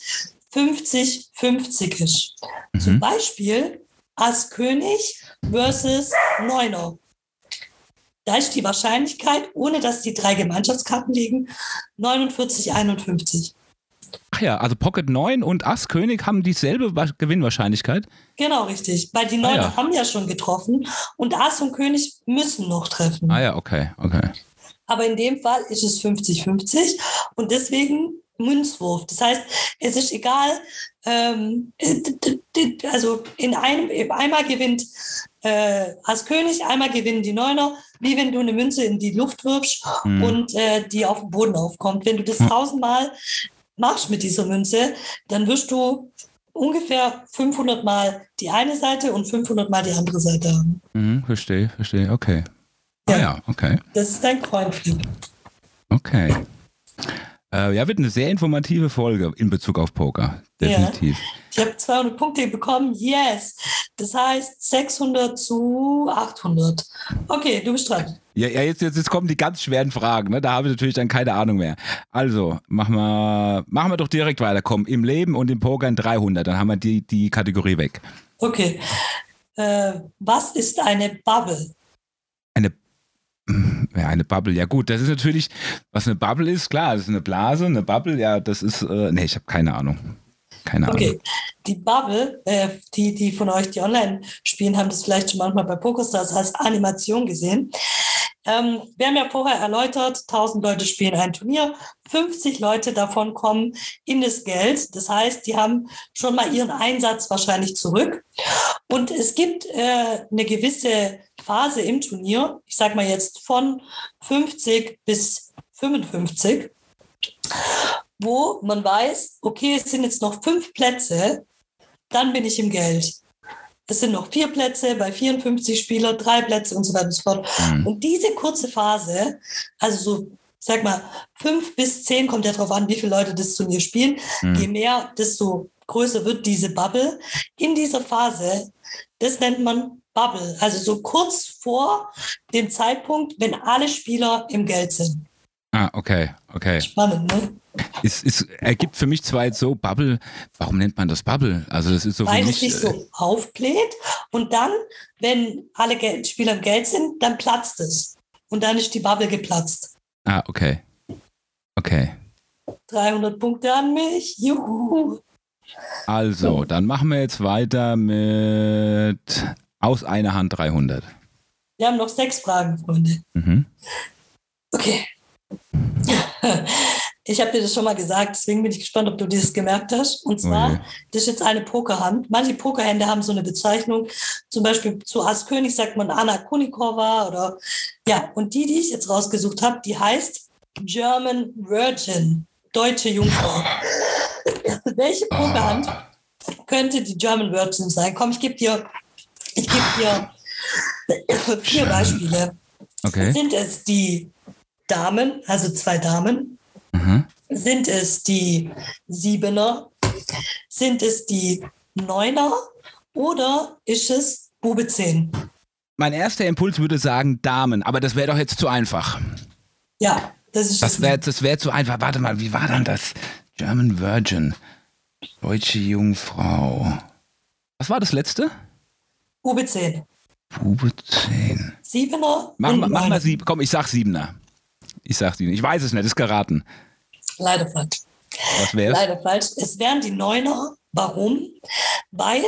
50-50 ist. Mhm. Zum Beispiel Ass König versus Neuner. Da ist die Wahrscheinlichkeit, ohne dass die drei Gemeinschaftskarten liegen, 49, 51. Ach ja, also Pocket 9 und Ass König haben dieselbe Gewinnwahrscheinlichkeit? Genau, richtig. Weil die Neuner ah, ja. haben ja schon getroffen und Ass und König müssen noch treffen. Ah ja, okay, okay. Aber in dem Fall ist es 50-50 und deswegen Münzwurf. Das heißt, es ist egal, ähm, also in einem, einmal gewinnt äh, als König, einmal gewinnen die Neuner, wie wenn du eine Münze in die Luft wirfst mhm. und äh, die auf dem Boden aufkommt. Wenn du das tausendmal machst mit dieser Münze, dann wirst du ungefähr 500 Mal die eine Seite und 500 Mal die andere Seite haben. Mhm, verstehe, verstehe, okay. Ja. Ah ja, okay. Das ist dein Coinflip. Okay. Äh, ja, wird eine sehr informative Folge in Bezug auf Poker. Definitiv. Ja. Ich habe 200 Punkte bekommen. Yes. Das heißt 600 zu 800. Okay, du bist dran. Ja, ja jetzt, jetzt, jetzt kommen die ganz schweren Fragen. Ne? Da habe ich natürlich dann keine Ahnung mehr. Also, machen wir, machen wir doch direkt weiter. Komm, im Leben und im Poker in 300. Dann haben wir die, die Kategorie weg. Okay. Äh, was ist eine Bubble? Ja, eine Bubble. Ja gut, das ist natürlich, was eine Bubble ist, klar, das ist eine Blase, eine Bubble, ja, das ist, äh, nee, ich habe keine Ahnung. Keine Ahnung. Okay, die Bubble, äh, die, die von euch, die online spielen, haben das vielleicht schon manchmal bei PokerStars als Animation gesehen. Ähm, wir haben ja vorher erläutert, 1000 Leute spielen ein Turnier, 50 Leute davon kommen in das Geld. Das heißt, die haben schon mal ihren Einsatz wahrscheinlich zurück. Und es gibt äh, eine gewisse Phase im Turnier, ich sage mal jetzt von 50 bis 55, wo man weiß, okay, es sind jetzt noch fünf Plätze, dann bin ich im Geld. Es sind noch vier Plätze bei 54 Spielern, drei Plätze und so weiter und so fort. Mhm. Und diese kurze Phase, also so, sag mal, fünf bis zehn kommt ja darauf an, wie viele Leute das Turnier spielen. Mhm. Je mehr, desto größer wird diese Bubble. In dieser Phase, das nennt man Bubble, also so kurz vor dem Zeitpunkt, wenn alle Spieler im Geld sind. Ah, okay, okay. Spannend, ne? Es, es ergibt für mich zwar jetzt so Bubble, warum nennt man das Bubble? Also das ist so Weil es sich so äh, aufbläht und dann, wenn alle Geld, Spieler im Geld sind, dann platzt es. Und dann ist die Bubble geplatzt. Ah, okay. Okay. 300 Punkte an mich. Juhu. Also, dann machen wir jetzt weiter mit aus einer Hand 300. Wir haben noch sechs Fragen, Freunde. Mhm. Okay. Ich habe dir das schon mal gesagt, deswegen bin ich gespannt, ob du das gemerkt hast. Und zwar, okay. das ist jetzt eine Pokerhand. Manche Pokerhände haben so eine Bezeichnung. Zum Beispiel zu Ass König sagt man Anna Kunikova oder ja. Und die, die ich jetzt rausgesucht habe, die heißt German Virgin, deutsche Jungfrau. Welche Pokerhand könnte die German Virgin sein? Komm, ich gebe dir ich gebe dir vier Beispiele. Okay. Sind es die Damen, also zwei Damen? Mhm. Sind es die Siebener? Sind es die Neuner? Oder ist es Bube 10? Mein erster Impuls würde sagen Damen, aber das wäre doch jetzt zu einfach. Ja, das ist das wäre das wär zu einfach. Warte mal, wie war dann das? German Virgin. Deutsche Jungfrau. Was war das letzte? Bube 10. Bube 10. Siebener? Mach, mach mal sieben. Komm, ich sag Siebener. Ich sag Siebener. Ich weiß es nicht, ist geraten. Leider falsch. Was wär's? Leider falsch. Es wären die Neuner. Warum? Weil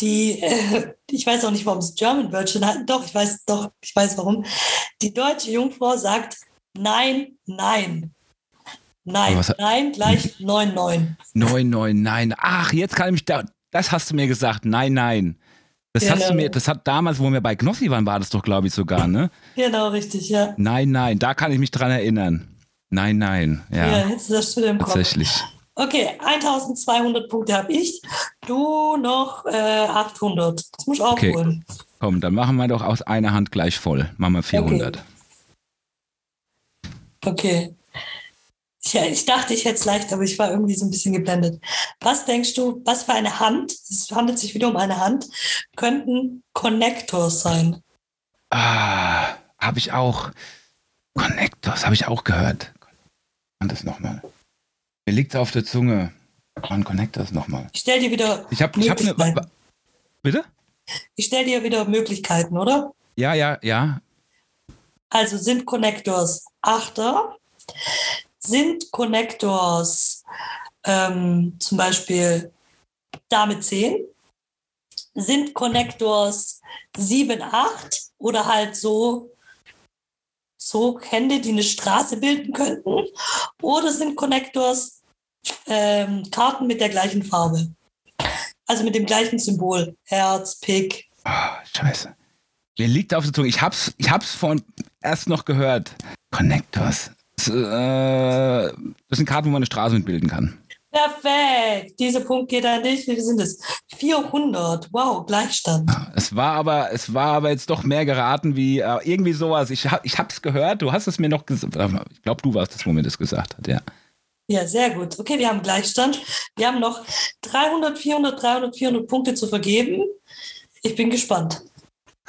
die, äh, ich weiß auch nicht, warum es German Virgin hat. Doch, ich weiß, doch, ich weiß warum. Die deutsche Jungfrau sagt Nein, nein. Nein, nein, gleich 9, 9. 9, 9, nein. Ach, jetzt kann ich mich da, das hast du mir gesagt. Nein, nein. Das genau. hast du mir, das hat damals, wo wir bei Knossi waren, war das doch, glaube ich, sogar, ne? Genau, richtig, ja. Nein, nein, da kann ich mich dran erinnern. Nein, nein, ja. Ja, jetzt ist das wieder im Kopf. Tatsächlich. Okay, 1200 Punkte habe ich. Du noch äh, 800. Das muss ich aufholen. Okay. Komm, dann machen wir doch aus einer Hand gleich voll. Machen wir 400. Okay. okay. Ja, ich dachte, ich hätte es leicht, aber ich war irgendwie so ein bisschen geblendet. Was denkst du, was für eine Hand, es handelt sich wieder um eine Hand, könnten Connectors sein? Ah, habe ich auch. Connectors, habe ich auch gehört. Und das nochmal. Mir liegt auf der Zunge. Wann connect das nochmal? Ich stelle dir wieder. Ich habe ich hab eine. Bitte? Ich stelle dir wieder Möglichkeiten, oder? Ja, ja, ja. Also sind Connectors Achter, sind Connectors ähm, zum Beispiel Dame 10, sind Connectors 7, 8 oder halt so, so Hände, die eine Straße bilden könnten, oder sind Connectors ähm, Karten mit der gleichen Farbe. Also mit dem gleichen Symbol. Herz, Pik. Oh, scheiße. Mir liegt auf der Zunge. Ich hab's, ich hab's vorhin erst noch gehört. Connectors. Das, äh, das sind Karten, wo man eine Straße mitbilden kann. Perfekt. Dieser Punkt geht an dich. Wie viel sind es? 400. Wow, Gleichstand. Es war aber, es war aber jetzt doch mehr geraten wie äh, irgendwie sowas. Ich, hab, ich hab's gehört. Du hast es mir noch gesagt. Ich glaube, du warst das, wo mir das gesagt hat, ja. Ja, sehr gut. Okay, wir haben Gleichstand. Wir haben noch 300, 400, 300, 400 Punkte zu vergeben. Ich bin gespannt.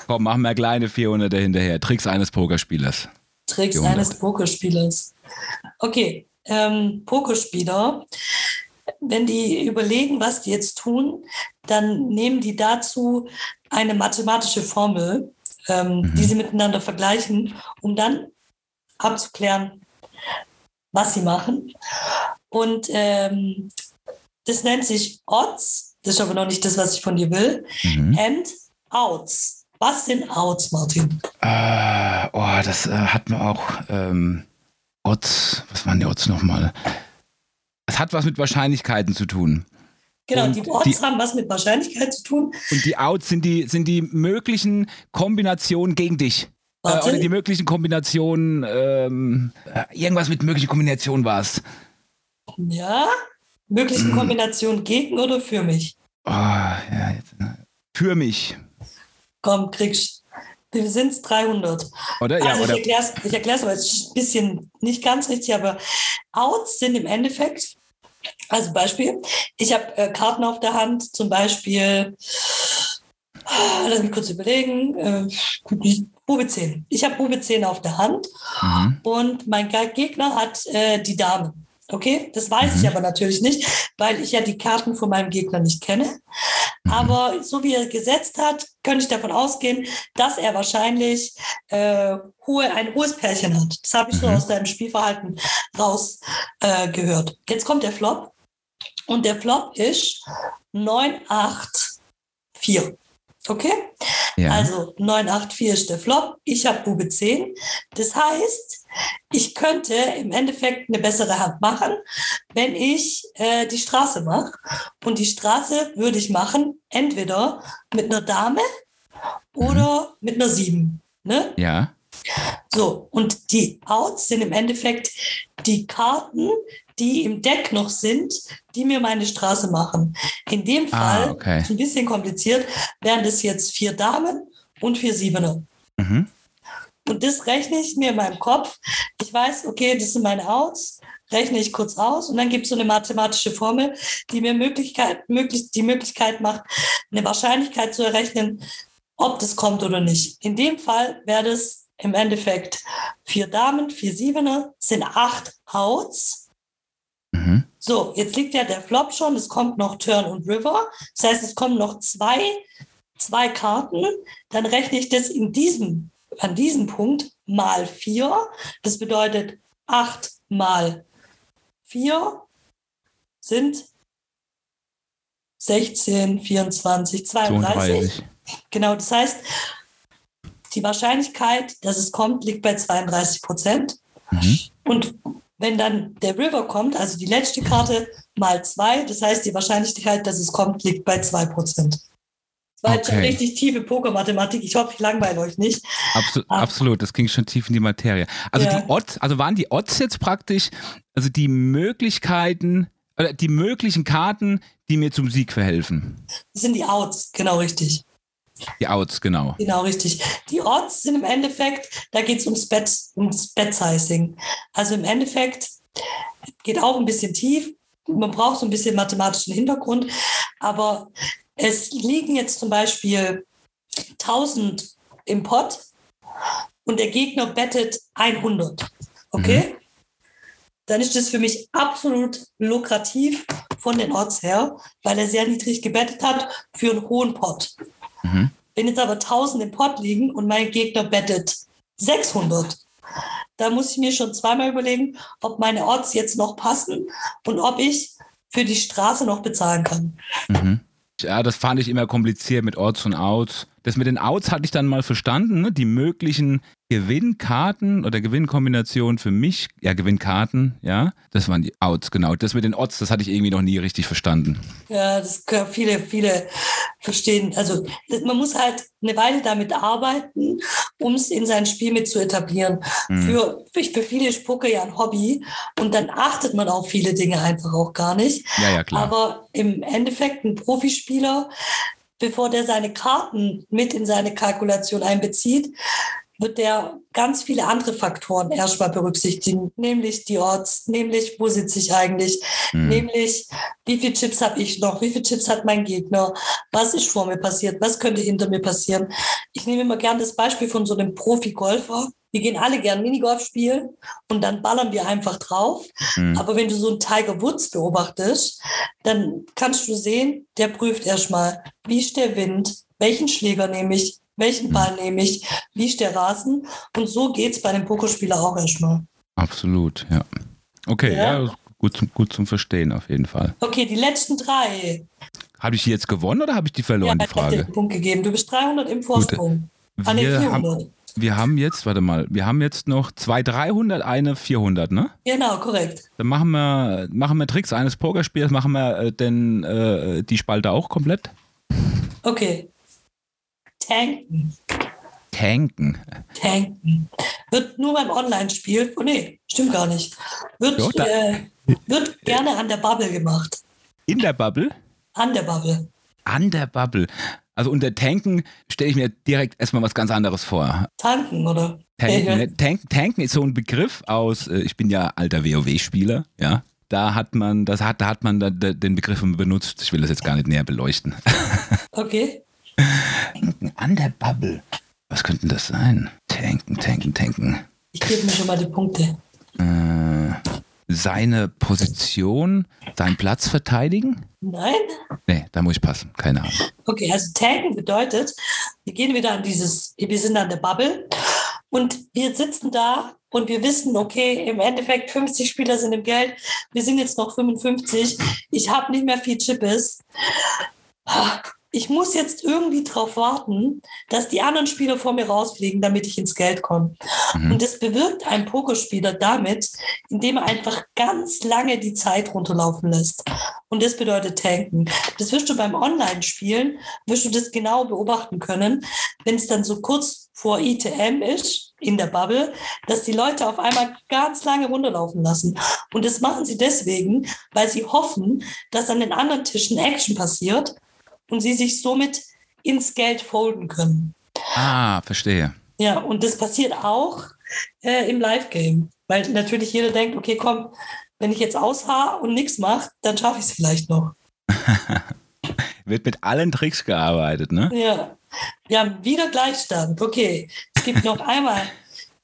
Komm, mach mal kleine 400 hinterher. Tricks eines Pokerspielers. Tricks 400. eines Pokerspielers. Okay, ähm, Pokerspieler, wenn die überlegen, was die jetzt tun, dann nehmen die dazu eine mathematische Formel, ähm, mhm. die sie miteinander vergleichen, um dann abzuklären, was sie machen. Und ähm, das nennt sich Odds. Das ist aber noch nicht das, was ich von dir will. Mhm. And Outs. Was sind Outs, Martin? Äh, oh, das äh, hat man auch. Ähm, Odds. Was waren die Odds nochmal? Es hat was mit Wahrscheinlichkeiten zu tun. Genau, und die Odds die, haben was mit Wahrscheinlichkeit zu tun. Und die Outs sind die, sind die möglichen Kombinationen gegen dich. Äh, oder die möglichen Kombinationen, ähm, äh, irgendwas mit möglichen Kombinationen war es. Ja, möglichen hm. Kombinationen gegen oder für mich? Oh, ja, jetzt, ne. Für mich. Komm, kriegst wir sind es 300. Oder? Ja, also oder? ich erkläre es aber jetzt ein bisschen nicht ganz richtig, aber Outs sind im Endeffekt, also Beispiel, ich habe äh, Karten auf der Hand, zum Beispiel, lass mich kurz überlegen, äh, Bube 10. Ich habe Bube 10 auf der Hand mhm. und mein Gegner hat äh, die Dame. Okay, das weiß mhm. ich aber natürlich nicht, weil ich ja die Karten von meinem Gegner nicht kenne. Mhm. Aber so wie er gesetzt hat, könnte ich davon ausgehen, dass er wahrscheinlich äh, hohe, ein hohes Pärchen hat. Das habe ich so mhm. aus seinem Spielverhalten rausgehört. Äh, Jetzt kommt der Flop. Und der Flop ist 9, 8, 4. Okay? Ja. Also 984 ist der Flop. Ich habe Bube 10. Das heißt, ich könnte im Endeffekt eine bessere Hand machen, wenn ich äh, die Straße mache. Und die Straße würde ich machen, entweder mit einer Dame oder mhm. mit einer 7. Ne? Ja. So, und die Outs sind im Endeffekt die Karten, die im Deck noch sind, die mir meine Straße machen. In dem ah, Fall, ah, okay. ein bisschen kompliziert, wären das jetzt vier Damen und vier Siebener. Mhm. Und das rechne ich mir in meinem Kopf. Ich weiß, okay, das sind meine Outs, rechne ich kurz aus und dann gibt es so eine mathematische Formel, die mir Möglichkeit, möglich, die Möglichkeit macht, eine Wahrscheinlichkeit zu errechnen, ob das kommt oder nicht. In dem Fall wäre das im Endeffekt vier Damen, vier Siebener, sind acht Outs Mhm. So, jetzt liegt ja der Flop schon, es kommt noch Turn und River. Das heißt, es kommen noch zwei, zwei Karten. Dann rechne ich das in diesem, an diesem Punkt mal vier. Das bedeutet acht mal vier sind 16, 24, 32. 32. Genau, das heißt, die Wahrscheinlichkeit, dass es kommt, liegt bei 32 Prozent. Mhm. Und wenn dann der River kommt, also die letzte Karte mal zwei, das heißt, die Wahrscheinlichkeit, dass es kommt, liegt bei zwei Prozent. Das war okay. jetzt schon richtig tiefe Pokermathematik. Ich hoffe, ich langweile euch nicht. Absolut, absolut, das ging schon tief in die Materie. Also ja. die Odds, also waren die Odds jetzt praktisch, also die Möglichkeiten, oder die möglichen Karten, die mir zum Sieg verhelfen. Das sind die Outs, genau richtig. Die Outs, genau. Genau, richtig. Die Odds sind im Endeffekt, da geht es ums Bett, ums Bett-Sizing. Also im Endeffekt geht auch ein bisschen tief. Man braucht so ein bisschen mathematischen Hintergrund. Aber es liegen jetzt zum Beispiel 1000 im Pot und der Gegner bettet 100. Okay? Mhm. dann ist das für mich absolut lukrativ von den Odds her, weil er sehr niedrig gebettet hat für einen hohen Pot. Mhm. Wenn jetzt aber 1000 im Pot liegen und mein Gegner bettet 600, da muss ich mir schon zweimal überlegen, ob meine Odds jetzt noch passen und ob ich für die Straße noch bezahlen kann. Mhm. Ja, das fand ich immer kompliziert mit Odds und Outs. Das mit den Outs hatte ich dann mal verstanden, ne? die möglichen Gewinnkarten oder Gewinnkombinationen für mich, ja, Gewinnkarten, ja, das waren die Outs, genau. Das mit den Odds, das hatte ich irgendwie noch nie richtig verstanden. Ja, das können viele, viele verstehen. Also das, man muss halt eine Weile damit arbeiten, um es in sein Spiel mit zu etablieren. Mhm. Für, für viele ist Poker ja ein Hobby und dann achtet man auf viele Dinge einfach auch gar nicht. Ja, ja, klar. Aber im Endeffekt ein Profispieler bevor der seine Karten mit in seine Kalkulation einbezieht, wird der ganz viele andere Faktoren erstmal berücksichtigen, nämlich die Orts, nämlich wo sitze ich eigentlich, mhm. nämlich wie viele Chips habe ich noch, wie viele Chips hat mein Gegner, was ist vor mir passiert, was könnte hinter mir passieren. Ich nehme immer gern das Beispiel von so einem Profi-Golfer. Wir gehen alle gern Minigolf spielen und dann ballern wir einfach drauf. Mhm. Aber wenn du so einen Tiger Woods beobachtest, dann kannst du sehen, der prüft erstmal, wie ist der Wind, welchen Schläger nehme ich, welchen Ball nehme ich, wie ist der Rasen. Und so geht es bei dem Pokerspieler auch erstmal. Absolut, ja. Okay, ja, ja gut, zum, gut zum Verstehen auf jeden Fall. Okay, die letzten drei. Habe ich die jetzt gewonnen oder habe ich die verloren, ja, die Frage? Ich den Punkt gegeben. Du bist 300 im Vorsprung. Gut. An den 400. Haben, wir haben jetzt, warte mal, wir haben jetzt noch zwei 300, eine 400, ne? Genau, korrekt. Dann machen wir, machen wir Tricks eines Pokerspiels, machen wir äh, denn äh, die Spalte auch komplett? Okay. Tanken. Tanken. Tanken. Wird nur beim Online-Spiel, oh nee, stimmt gar nicht. Wird, jo, äh, wird gerne an der Bubble gemacht. In der Bubble? An der Bubble. An der Bubble. Also unter Tanken stelle ich mir direkt erstmal was ganz anderes vor. Tanken, oder? Tanken, ne? Tank, Tanken ist so ein Begriff aus, äh, ich bin ja alter WoW-Spieler, ja. Da hat man, das hat, da hat man da, den Begriff benutzt. Ich will das jetzt gar nicht näher beleuchten. Okay. Tanken an der Bubble. Was könnte das sein? Tanken, tanken, tanken. Ich gebe mir schon mal die Punkte. Äh, seine Position, seinen Platz verteidigen? Nein. Nee, da muss ich passen. Keine Ahnung. Okay, also tanken bedeutet, wir gehen wieder an dieses, wir sind an der Bubble und wir sitzen da und wir wissen, okay, im Endeffekt 50 Spieler sind im Geld, wir sind jetzt noch 55, ich habe nicht mehr viel Chippes ich muss jetzt irgendwie darauf warten, dass die anderen Spieler vor mir rausfliegen, damit ich ins Geld komme. Mhm. Und das bewirkt ein Pokerspieler damit, indem er einfach ganz lange die Zeit runterlaufen lässt. Und das bedeutet tanken. Das wirst du beim Online-Spielen, wirst du das genau beobachten können, wenn es dann so kurz vor ITM ist, in der Bubble, dass die Leute auf einmal ganz lange runterlaufen lassen. Und das machen sie deswegen, weil sie hoffen, dass an den anderen Tischen Action passiert und sie sich somit ins Geld folden können. Ah, verstehe. Ja, und das passiert auch äh, im Live-Game, weil natürlich jeder denkt, okay, komm, wenn ich jetzt aushaar und nichts mache, dann schaffe ich es vielleicht noch. Wird mit allen Tricks gearbeitet, ne? Ja. Wir haben wieder Gleichstand. Okay, es gibt noch einmal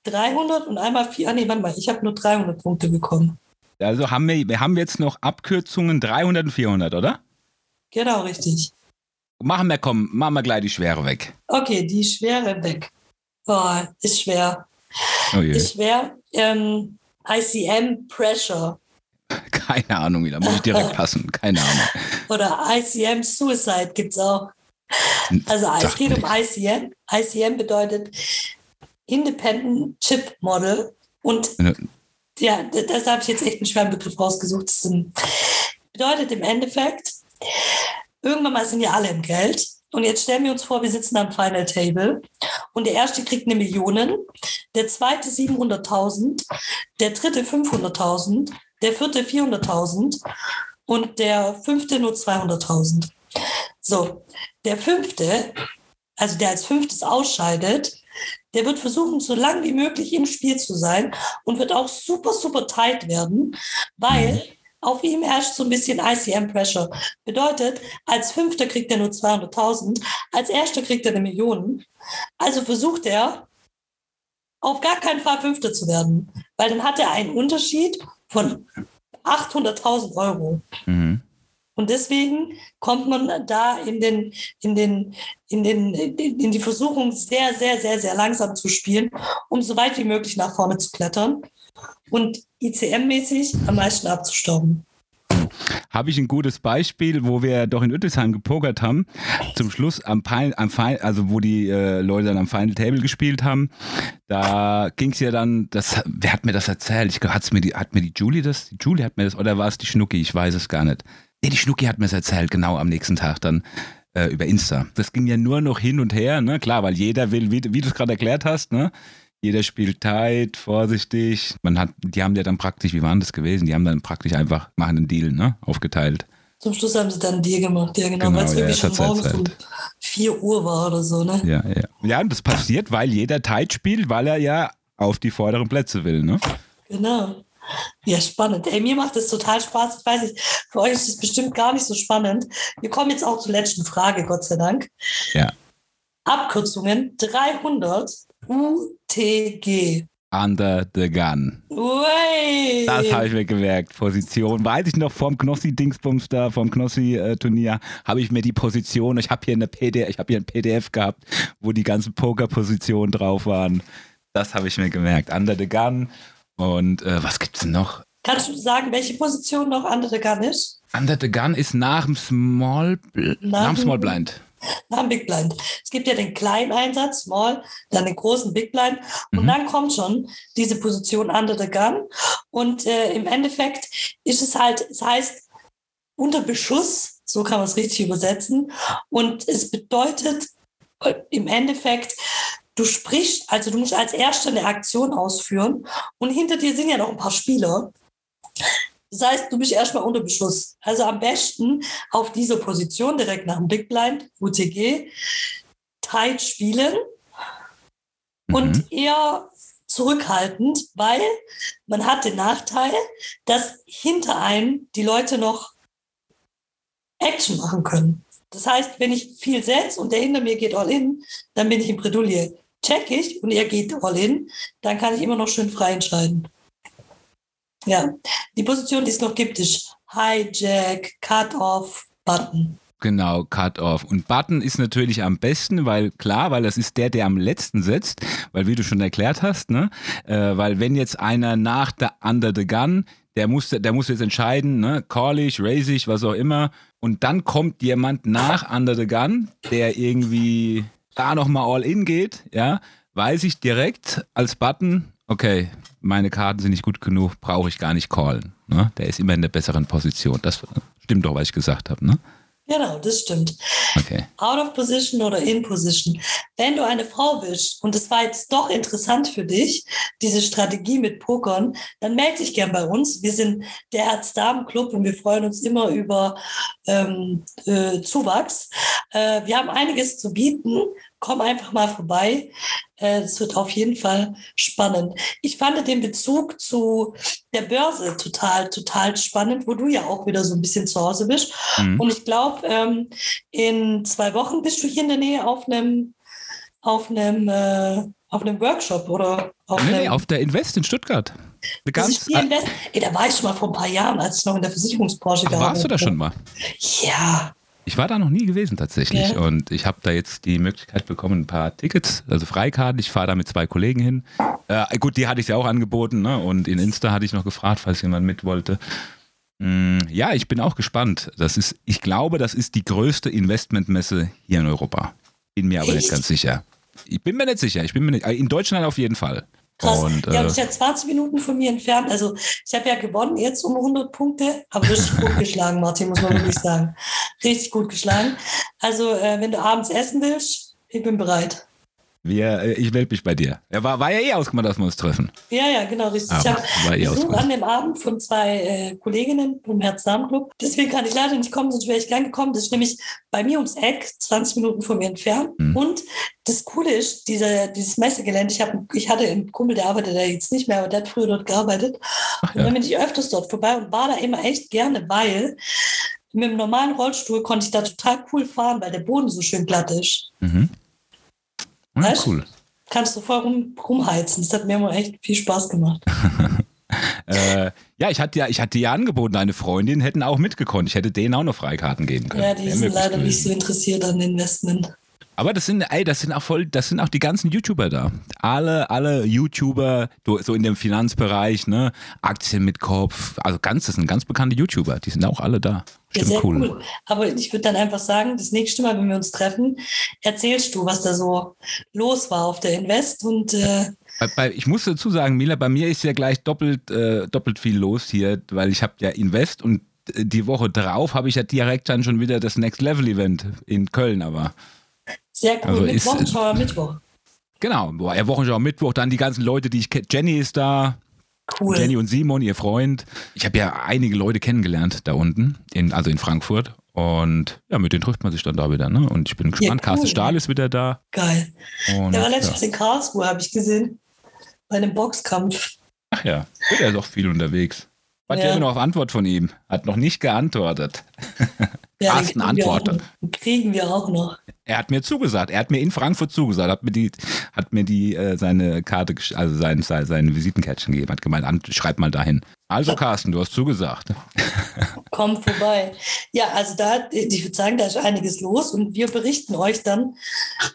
300 und einmal 4. Ah, nee, warte mal, ich habe nur 300 Punkte bekommen. Also haben wir, wir haben jetzt noch Abkürzungen 300 und 400, oder? Genau, richtig. Machen wir, komm, machen wir gleich die Schwere weg. Okay, die Schwere weg. Boah, ist schwer. Oh je. Ist schwer. Ähm, ICM Pressure. Keine Ahnung, da muss ich direkt passen. Keine Ahnung. Oder ICM Suicide gibt es auch. Also es geht um ICM. ICM bedeutet Independent Chip Model. Und ja, das habe ich jetzt echt einen schweren Begriff rausgesucht. Das bedeutet im Endeffekt, Irgendwann mal sind ja alle im Geld. Und jetzt stellen wir uns vor, wir sitzen am Final Table. Und der erste kriegt eine Million, der zweite 700.000, der dritte 500.000, der vierte 400.000 und der fünfte nur 200.000. So, der fünfte, also der als fünftes ausscheidet, der wird versuchen, so lange wie möglich im Spiel zu sein und wird auch super, super tight werden, weil auf ihm herrscht so ein bisschen ICM-Pressure. Bedeutet, als Fünfter kriegt er nur 200.000, als Erster kriegt er eine Million. Also versucht er, auf gar keinen Fall Fünfter zu werden, weil dann hat er einen Unterschied von 800.000 Euro. Mhm. Und deswegen kommt man da in den, in den, in den, in die Versuchung, sehr, sehr, sehr, sehr langsam zu spielen, um so weit wie möglich nach vorne zu klettern und ICM-mäßig am meisten abzustauben habe ich ein gutes Beispiel, wo wir doch in Uettelsheim gepokert haben. Zum Schluss am, Final, am Final, also wo die äh, Leute dann am Final Table gespielt haben, da ging es ja dann, das, wer hat mir das erzählt? Ich hat's mir die, hat mir die Julie das, die Julie hat mir das, oder war es die Schnucki? Ich weiß es gar nicht. Nee, die Schnucki hat mir das erzählt, genau am nächsten Tag dann äh, über Insta. Das ging ja nur noch hin und her, ne? Klar, weil jeder will, wie, wie du es gerade erklärt hast, ne? Jeder spielt tight, vorsichtig. Man hat, die haben ja dann praktisch, wie waren das gewesen? Die haben dann praktisch einfach machen einen Deal, ne? Aufgeteilt. Zum Schluss haben sie dann einen Deal gemacht, ja genau, genau weil es ja, irgendwie schon morgens um 4 Uhr war oder so, ne? Ja, ja. Ja, und das passiert, weil jeder tight spielt, weil er ja auf die vorderen Plätze will, ne? Genau. Ja, spannend. Ey, mir macht das total Spaß. Ich weiß nicht, für euch ist es bestimmt gar nicht so spannend. Wir kommen jetzt auch zur letzten Frage, Gott sei Dank. Ja. Abkürzungen 300 UTG. Under the Gun. Way. Das habe ich mir gemerkt. Position. Weiß ich noch vom Knossi-Dingsbums da, vom Knossi-Turnier, habe ich mir die Position, ich habe hier eine PDF, ich habe hier ein PDF gehabt, wo die ganzen Poker-Positionen drauf waren. Das habe ich mir gemerkt. Under the Gun. Und äh, was es denn noch? Kannst du sagen, welche Position noch Under the Gun ist? Under the Gun ist nach dem Small, nach, nach dem Small Blind dem Big Blind. Es gibt ja den kleinen Einsatz, Small, dann den großen Big Blind und mhm. dann kommt schon diese Position under the gun und äh, im Endeffekt ist es halt, es heißt unter Beschuss, so kann man es richtig übersetzen und es bedeutet äh, im Endeffekt, du sprichst, also du musst als Erster eine Aktion ausführen und hinter dir sind ja noch ein paar Spieler. Das heißt, du bist erstmal unter Beschuss. Also am besten auf dieser Position direkt nach dem Big Blind, UTG, tight spielen mhm. und eher zurückhaltend, weil man hat den Nachteil, dass hinter einem die Leute noch Action machen können. Das heißt, wenn ich viel setze und der hinter mir geht all in, dann bin ich im Bredouille. Check ich und er geht all in, dann kann ich immer noch schön frei entscheiden. Ja, die Position, die es noch gibt, ist Hijack, Cut-Off, Button. Genau, Cut-Off. Und Button ist natürlich am besten, weil klar, weil das ist der, der am letzten setzt, weil wie du schon erklärt hast, ne, äh, weil wenn jetzt einer nach der Under the Gun, der muss, der muss jetzt entscheiden, ne, call ich, raise ich, was auch immer, und dann kommt jemand nach Under the Gun, der irgendwie da nochmal all in geht, ja, weiß ich direkt als Button, okay, meine Karten sind nicht gut genug, brauche ich gar nicht callen. Ne? Der ist immer in der besseren Position. Das stimmt doch, was ich gesagt habe. Ne? Genau, das stimmt. Okay. Out of position oder in position. Wenn du eine Frau bist und es war jetzt doch interessant für dich, diese Strategie mit Pokern, dann melde dich gern bei uns. Wir sind der Herz-Damen-Club und wir freuen uns immer über ähm, äh, Zuwachs. Äh, wir haben einiges zu bieten. Komm einfach mal vorbei. Äh, es wird auf jeden Fall spannend. Ich fand den Bezug zu der Börse total, total spannend, wo du ja auch wieder so ein bisschen zu Hause bist. Mhm. Und ich glaube, ähm, in zwei Wochen bist du hier in der Nähe auf einem, auf einem, äh, auf einem Workshop oder auf, nee, nee, auf der Invest in Stuttgart. Ganz, Invest, ey, da war ich schon mal vor ein paar Jahren, als ich noch in der Versicherungsbranche habe. Warst du da schon mal? Ja. Ich war da noch nie gewesen tatsächlich ja. und ich habe da jetzt die Möglichkeit bekommen, ein paar Tickets, also Freikarten. Ich fahre da mit zwei Kollegen hin. Äh, gut, die hatte ich ja auch angeboten ne? und in Insta hatte ich noch gefragt, falls jemand mit wollte. Mm, ja, ich bin auch gespannt. Das ist, ich glaube, das ist die größte Investmentmesse hier in Europa. Bin mir aber Echt? nicht ganz sicher. Ich bin mir nicht sicher. Ich bin mir nicht, in Deutschland auf jeden Fall. Krass. Und, äh, ja, ist ja 20 Minuten von mir entfernt. Also ich habe ja gewonnen jetzt um 100 Punkte, aber richtig gut geschlagen, Martin, muss man wirklich sagen. Richtig gut geschlagen. Also äh, wenn du abends essen willst, ich bin bereit. Wir, äh, ich melde mich bei dir. Ja, war, war ja eh ausgemacht, dass wir uns treffen. Ja, ja, genau, richtig. Aber ich habe eh Besuch an dem Abend von zwei äh, Kolleginnen vom Herz-Darm-Club. Deswegen kann ich leider nicht kommen, sonst wäre ich gern gekommen. Das ist nämlich bei mir ums Eck, 20 Minuten von mir entfernt. Mhm. Und das Coole ist, diese, dieses Messegelände, ich, hab, ich hatte einen Kumpel, der arbeitet da jetzt nicht mehr, aber der hat früher dort gearbeitet. Ach, ja. Und dann bin ich öfters dort vorbei und war da immer echt gerne, weil mit dem normalen Rollstuhl konnte ich da total cool fahren, weil der Boden so schön glatt ist. Mhm. Ja, ah, cool. Kannst du voll rum, rumheizen. Das hat mir immer echt viel Spaß gemacht. Äh, ja, ich hatte ja, ich hatte ja angeboten, deine Freundin hätten auch mitgekonnt. Ich hätte denen auch noch Freikarten geben können. Ja, die sind leider nicht so interessiert an Investment. Aber das sind, ey, das sind auch voll, das sind auch die ganzen YouTuber da. Alle, alle YouTuber, so in dem Finanzbereich, ne, Aktien mit Kopf, also ganz, das sind ganz bekannte YouTuber, die sind auch alle da. Ja, sehr cool. cool. Aber ich würde dann einfach sagen, das nächste Mal, wenn wir uns treffen, erzählst du, was da so los war auf der Invest und äh bei, bei, ich muss dazu sagen, Mila, bei mir ist ja gleich doppelt, äh, doppelt viel los hier, weil ich habe ja Invest und äh, die Woche drauf habe ich ja direkt dann schon wieder das Next Level Event in Köln, aber sehr cool. Also mit ist, Wochenschau Mittwoch. Genau, ja, Wochenschau Mittwoch, dann die ganzen Leute, die ich kenne. Jenny ist da. Cool. Jenny und Simon, ihr Freund. Ich habe ja einige Leute kennengelernt da unten, in, also in Frankfurt. Und ja, mit denen trifft man sich dann da wieder. Ne? Und ich bin gespannt. Ja, cool. Carsten Stahl ist wieder da. Geil. Und, Der war letztens ja. in Karlsruhe, habe ich gesehen. Bei einem Boxkampf. Ach ja, der ist auch viel unterwegs. Warte ja. immer noch auf Antwort von ihm. Hat noch nicht geantwortet. Ja, Carsten antwortet. Kriegen wir auch noch. Er hat mir zugesagt. Er hat mir in Frankfurt zugesagt. Hat mir die, hat mir die äh, seine Karte, also sein, sein, seine Visitenkärtchen gegeben. Hat gemeint, schreib mal dahin. Also Carsten, du hast zugesagt. Komm vorbei. Ja, also da, ich würde sagen, da ist einiges los und wir berichten euch dann,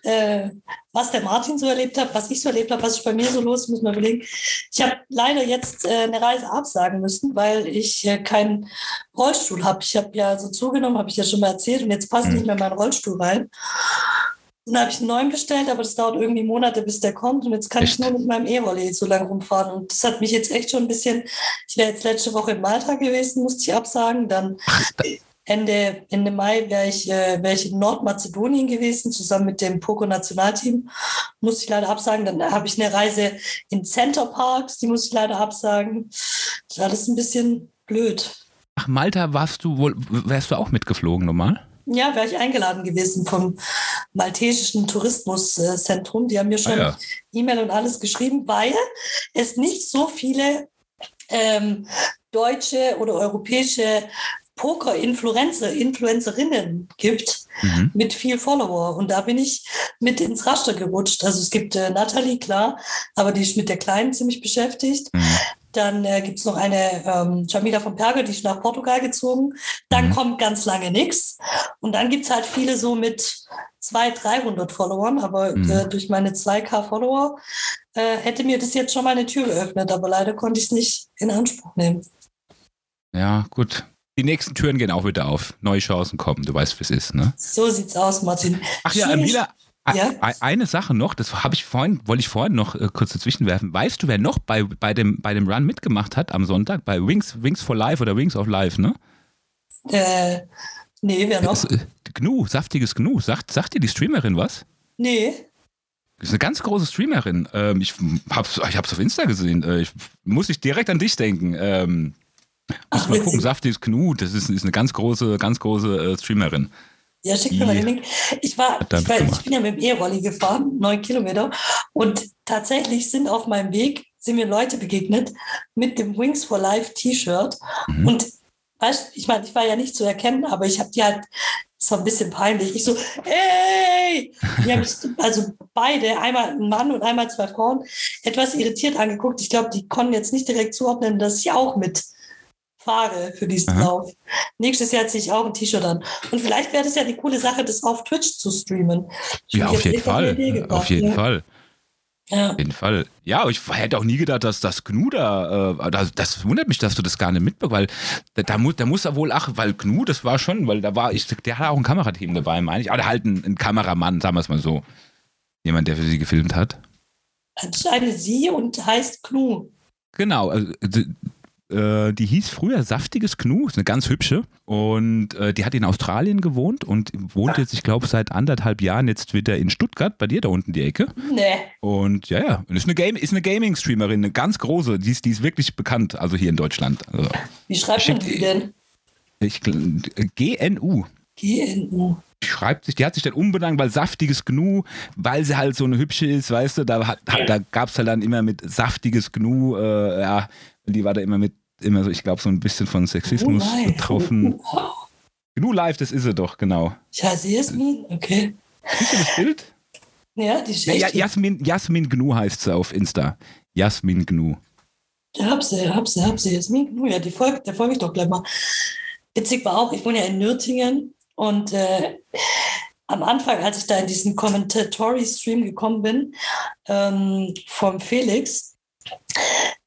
äh, was der Martin so erlebt hat, was ich so erlebt habe, was ist bei mir so los, muss man überlegen. Ich habe leider jetzt äh, eine Reise absagen müssen, weil ich äh, keinen Rollstuhl habe. Ich habe ja so zugenommen, habe ich ja schon mal erzählt und jetzt passt mhm. nicht mehr mein Rollstuhl rein. Und dann habe ich einen neuen bestellt, aber das dauert irgendwie Monate, bis der kommt. Und jetzt kann echt? ich nur mit meinem E-Rolli so lange rumfahren. Und das hat mich jetzt echt schon ein bisschen. Ich wäre jetzt letzte Woche in Malta gewesen, musste ich absagen. Dann Ende, Ende Mai wäre ich, äh, wär ich in Nordmazedonien gewesen, zusammen mit dem Poco-Nationalteam. Musste ich leider absagen. Dann habe ich eine Reise in Center Parks, die muss ich leider absagen. Das war alles ein bisschen blöd. Ach, Malta warst du wohl, wärst du auch mitgeflogen normal? Ja, wäre ich eingeladen gewesen vom Maltesischen Tourismuszentrum. Die haben mir schon ah, ja. E-Mail und alles geschrieben, weil es nicht so viele ähm, deutsche oder europäische Poker-Influencer, Influencerinnen gibt mhm. mit viel Follower. Und da bin ich mit ins Raster gerutscht. Also es gibt äh, Natalie, klar, aber die ist mit der Kleinen ziemlich beschäftigt. Mhm. Dann äh, gibt es noch eine ähm, Jamila von Perger, die ist nach Portugal gezogen. Dann mhm. kommt ganz lange nichts. Und dann gibt es halt viele so mit 200, 300 Followern. Aber mhm. äh, durch meine 2K Follower äh, hätte mir das jetzt schon mal eine Tür geöffnet. Aber leider konnte ich es nicht in Anspruch nehmen. Ja, gut. Die nächsten Türen gehen auch wieder auf. Neue Chancen kommen. Du weißt, wie es ist, ne? So sieht's aus, Martin. Ach ja, Mila, ja? Eine Sache noch, das habe ich vorhin, wollte ich vorhin noch äh, kurz dazwischen werfen. Weißt du, wer noch bei, bei, dem, bei dem Run mitgemacht hat am Sonntag? Bei Wings, Wings for Life oder Wings of Life, ne? Äh, nee, wer noch? Das, äh, Gnu, saftiges Gnu. Sagt, sagt dir die Streamerin was? Nee. Das ist eine ganz große Streamerin. Ähm, ich hab's, ich hab's auf Insta gesehen. Äh, ich, muss ich direkt an dich denken. Ähm, Ach, mal gucken, Saftiges Gnu, das ist, ist eine ganz große, ganz große Streamerin. Ja, schick mir mal den Link. Ich, war, ich, war, ich bin ja mit dem E-Rolli gefahren, neun Kilometer. Und tatsächlich sind auf meinem Weg, sind mir Leute begegnet mit dem Wings for Life T-Shirt. Mhm. Und weißt, ich meine, ich war ja nicht zu erkennen, aber ich habe die halt, es war ein bisschen peinlich. Ich so, hey! Die haben also beide, einmal ein Mann und einmal zwei Frauen, etwas irritiert angeguckt. Ich glaube, die konnten jetzt nicht direkt zuordnen, dass ich auch mit fahre für diesen Aha. Lauf. Nächstes Jahr ziehe ich auch ein T-Shirt an. Und vielleicht wäre das ja die coole Sache, das auf Twitch zu streamen. Ich ja, auf jeden Fall. Gebracht, auf jeden ja. Fall. Ja. Auf jeden Fall. Ja, ich hätte auch nie gedacht, dass das Gnu da, äh, das, das, wundert mich, dass du das gar nicht mitbekommst, weil da, da, muss, da muss er wohl, ach, weil Gnu, das war schon, weil da war, ich, der hat auch ein Kamerateam dabei, meine ich, aber halt ein, ein Kameramann, sagen wir es mal so. Jemand, der für sie gefilmt hat. Anscheinend sie und heißt Gnu. Genau, also, äh, die hieß früher Saftiges Knu, ist eine ganz hübsche. Und äh, die hat in Australien gewohnt und wohnt jetzt, ich glaube, seit anderthalb Jahren jetzt wieder in Stuttgart, bei dir da unten die Ecke. Nee. Und ja, ja, und ist eine, Game, ist eine Gaming-Streamerin, eine ganz große, die ist, die ist wirklich bekannt, also hier in Deutschland. Also, Wie schreibt man die denn? Ich, GNU. GNU schreibt sich, die hat sich dann umbenannt, weil saftiges Gnu, weil sie halt so eine hübsche ist, weißt du, da, da gab es halt dann immer mit saftiges Gnu, äh, ja, die war da immer mit, immer so, ich glaube, so ein bisschen von Sexismus oh betroffen. Oh. Gnu Live, das ist sie doch, genau. Ja, sie ist Jasmin, okay. Siehst du das Bild? Ja, die ist ja, Jasmin, Jasmin Gnu heißt sie auf Insta. Jasmin Gnu. Ja, hab sie, hab sie, hab sie. Jasmin, ja, die folgt, der folge ich doch gleich mal. Witzig war auch, ich wohne ja in Nürtingen und äh, am Anfang, als ich da in diesen Commentatory-Stream gekommen bin, ähm, vom Felix,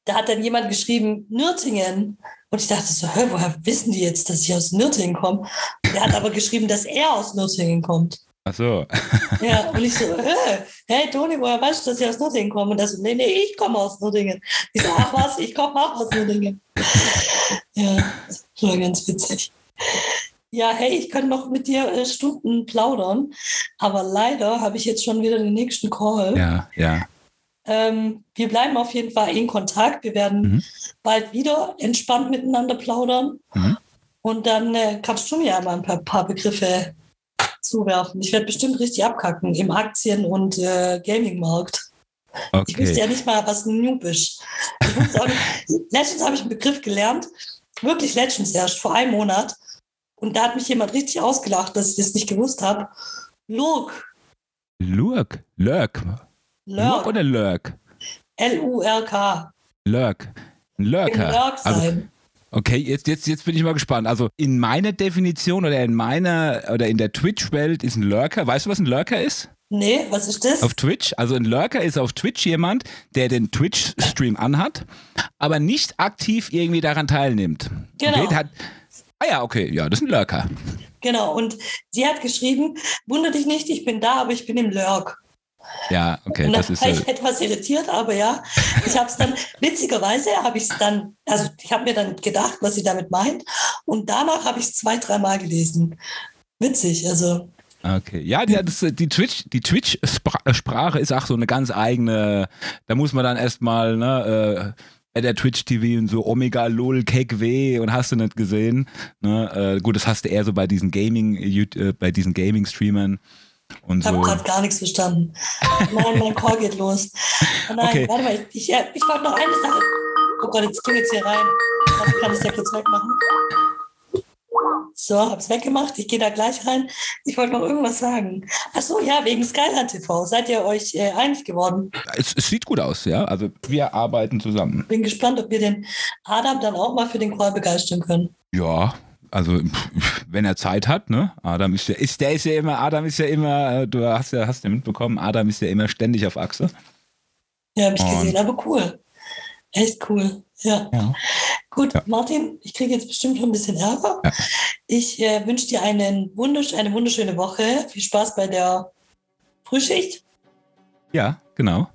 da hat dann jemand geschrieben, Nürtingen. Und ich dachte so, hör, woher wissen die jetzt, dass ich aus Nürtingen komme? Der hat aber geschrieben, dass er aus Nürtingen kommt. Ach so. ja, und ich so, hey, hey Toni, woher weißt du, dass ich aus Nürtingen komme? Und er so, nee, nee, ich komme aus Nürtingen. Ich so, ach was, ich komme auch aus Nürtingen. ja, das war ganz witzig. Ja, hey, ich kann noch mit dir äh, Stunden plaudern, aber leider habe ich jetzt schon wieder den nächsten Call. Ja, ja. Ähm, wir bleiben auf jeden Fall in Kontakt. Wir werden mhm. bald wieder entspannt miteinander plaudern. Mhm. Und dann äh, kannst du mir ja mal ein paar, paar Begriffe zuwerfen. Ich werde bestimmt richtig abkacken im Aktien- und äh, Gaming-Markt. Okay. Ich wüsste ja nicht mal, was ein Noob ist. letztens habe ich einen Begriff gelernt, wirklich letztens erst, vor einem Monat. Und da hat mich jemand richtig ausgelacht, dass ich das nicht gewusst habe. Lurk. Lurk? Lurk. Lurk oder Lurk? L-U-R-K. Lurk. Ein Lurker. Lurk also sein. Also, okay, jetzt, jetzt, jetzt bin ich mal gespannt. Also in meiner Definition oder in meiner oder in der Twitch-Welt ist ein Lurker. Weißt du, was ein Lurker ist? Nee, was ist das? Auf Twitch. Also ein Lurker ist auf Twitch jemand, der den Twitch-Stream anhat, aber nicht aktiv irgendwie daran teilnimmt. Genau. Okay, hat, Ah ja, okay, ja, das ist ein Lurker. Genau, und sie hat geschrieben, wundere dich nicht, ich bin da, aber ich bin im Lurk. Ja, okay, und das ist. War ich etwas irritiert, aber ja, ich habe es dann, witzigerweise habe ich es dann, also ich habe mir dann gedacht, was sie damit meint, und danach habe ich es zwei, dreimal gelesen. Witzig, also. Okay, ja, die, das, die Twitch, die Twitch-Sprache ist auch so eine ganz eigene. Da muss man dann erstmal ne, äh, der Twitch TV und so Omega Lol Cake W und hast du nicht gesehen. Ne? Äh, gut, das hast du eher so bei diesen Gaming, äh, bei diesen Gaming-Streamern. Ich habe so. gerade gar nichts verstanden. Nein, mein Call geht los. Oh nein, okay. warte mal, ich, ich, ich wollte noch eine Sache. Oh Gott, jetzt klingelt es hier rein. Ich kann es ja kurz wegmachen. So, hab's weggemacht. Ich gehe da gleich rein. Ich wollte noch irgendwas sagen. Ach so, ja, wegen Skyline TV. Seid ihr euch äh, einig geworden? Es, es, sieht gut aus, ja. Also wir arbeiten zusammen. Bin gespannt, ob wir den Adam dann auch mal für den Call begeistern können. Ja, also wenn er Zeit hat, ne? Adam ist ja, ist, der ist ja immer, Adam ist ja immer, äh, du hast ja, hast ja mitbekommen, Adam ist ja immer ständig auf Achse. Ja, habe ich gesehen, aber cool. Echt cool. Ja. ja. Gut, ja. Martin, ich kriege jetzt bestimmt noch ein bisschen Ärger. Ja. Ich äh, wünsche dir einen wundersch eine wunderschöne Woche. Viel Spaß bei der Frühschicht. Ja, genau.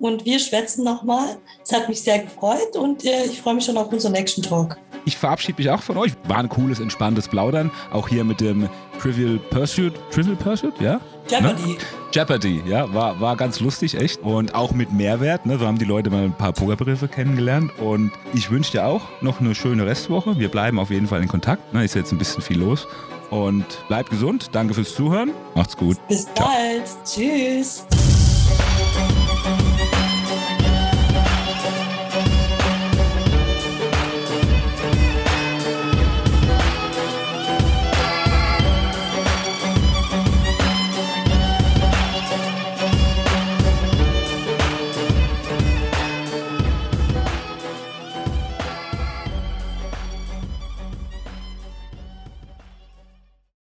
Und wir schwätzen nochmal. Es hat mich sehr gefreut und äh, ich freue mich schon auf unseren nächsten Talk. Ich verabschiede mich auch von euch. War ein cooles, entspanntes Plaudern. Auch hier mit dem Trivial Pursuit. Trivial Pursuit, ja? Jeopardy. Ne? Jeopardy, ja, war, war ganz lustig, echt. Und auch mit Mehrwert. Ne? So haben die Leute mal ein paar Pokerbegriffe kennengelernt. Und ich wünsche dir auch noch eine schöne Restwoche. Wir bleiben auf jeden Fall in Kontakt. Ne? Ist jetzt ein bisschen viel los. Und bleib gesund. Danke fürs Zuhören. Macht's gut. Bis Ciao. bald. Tschüss.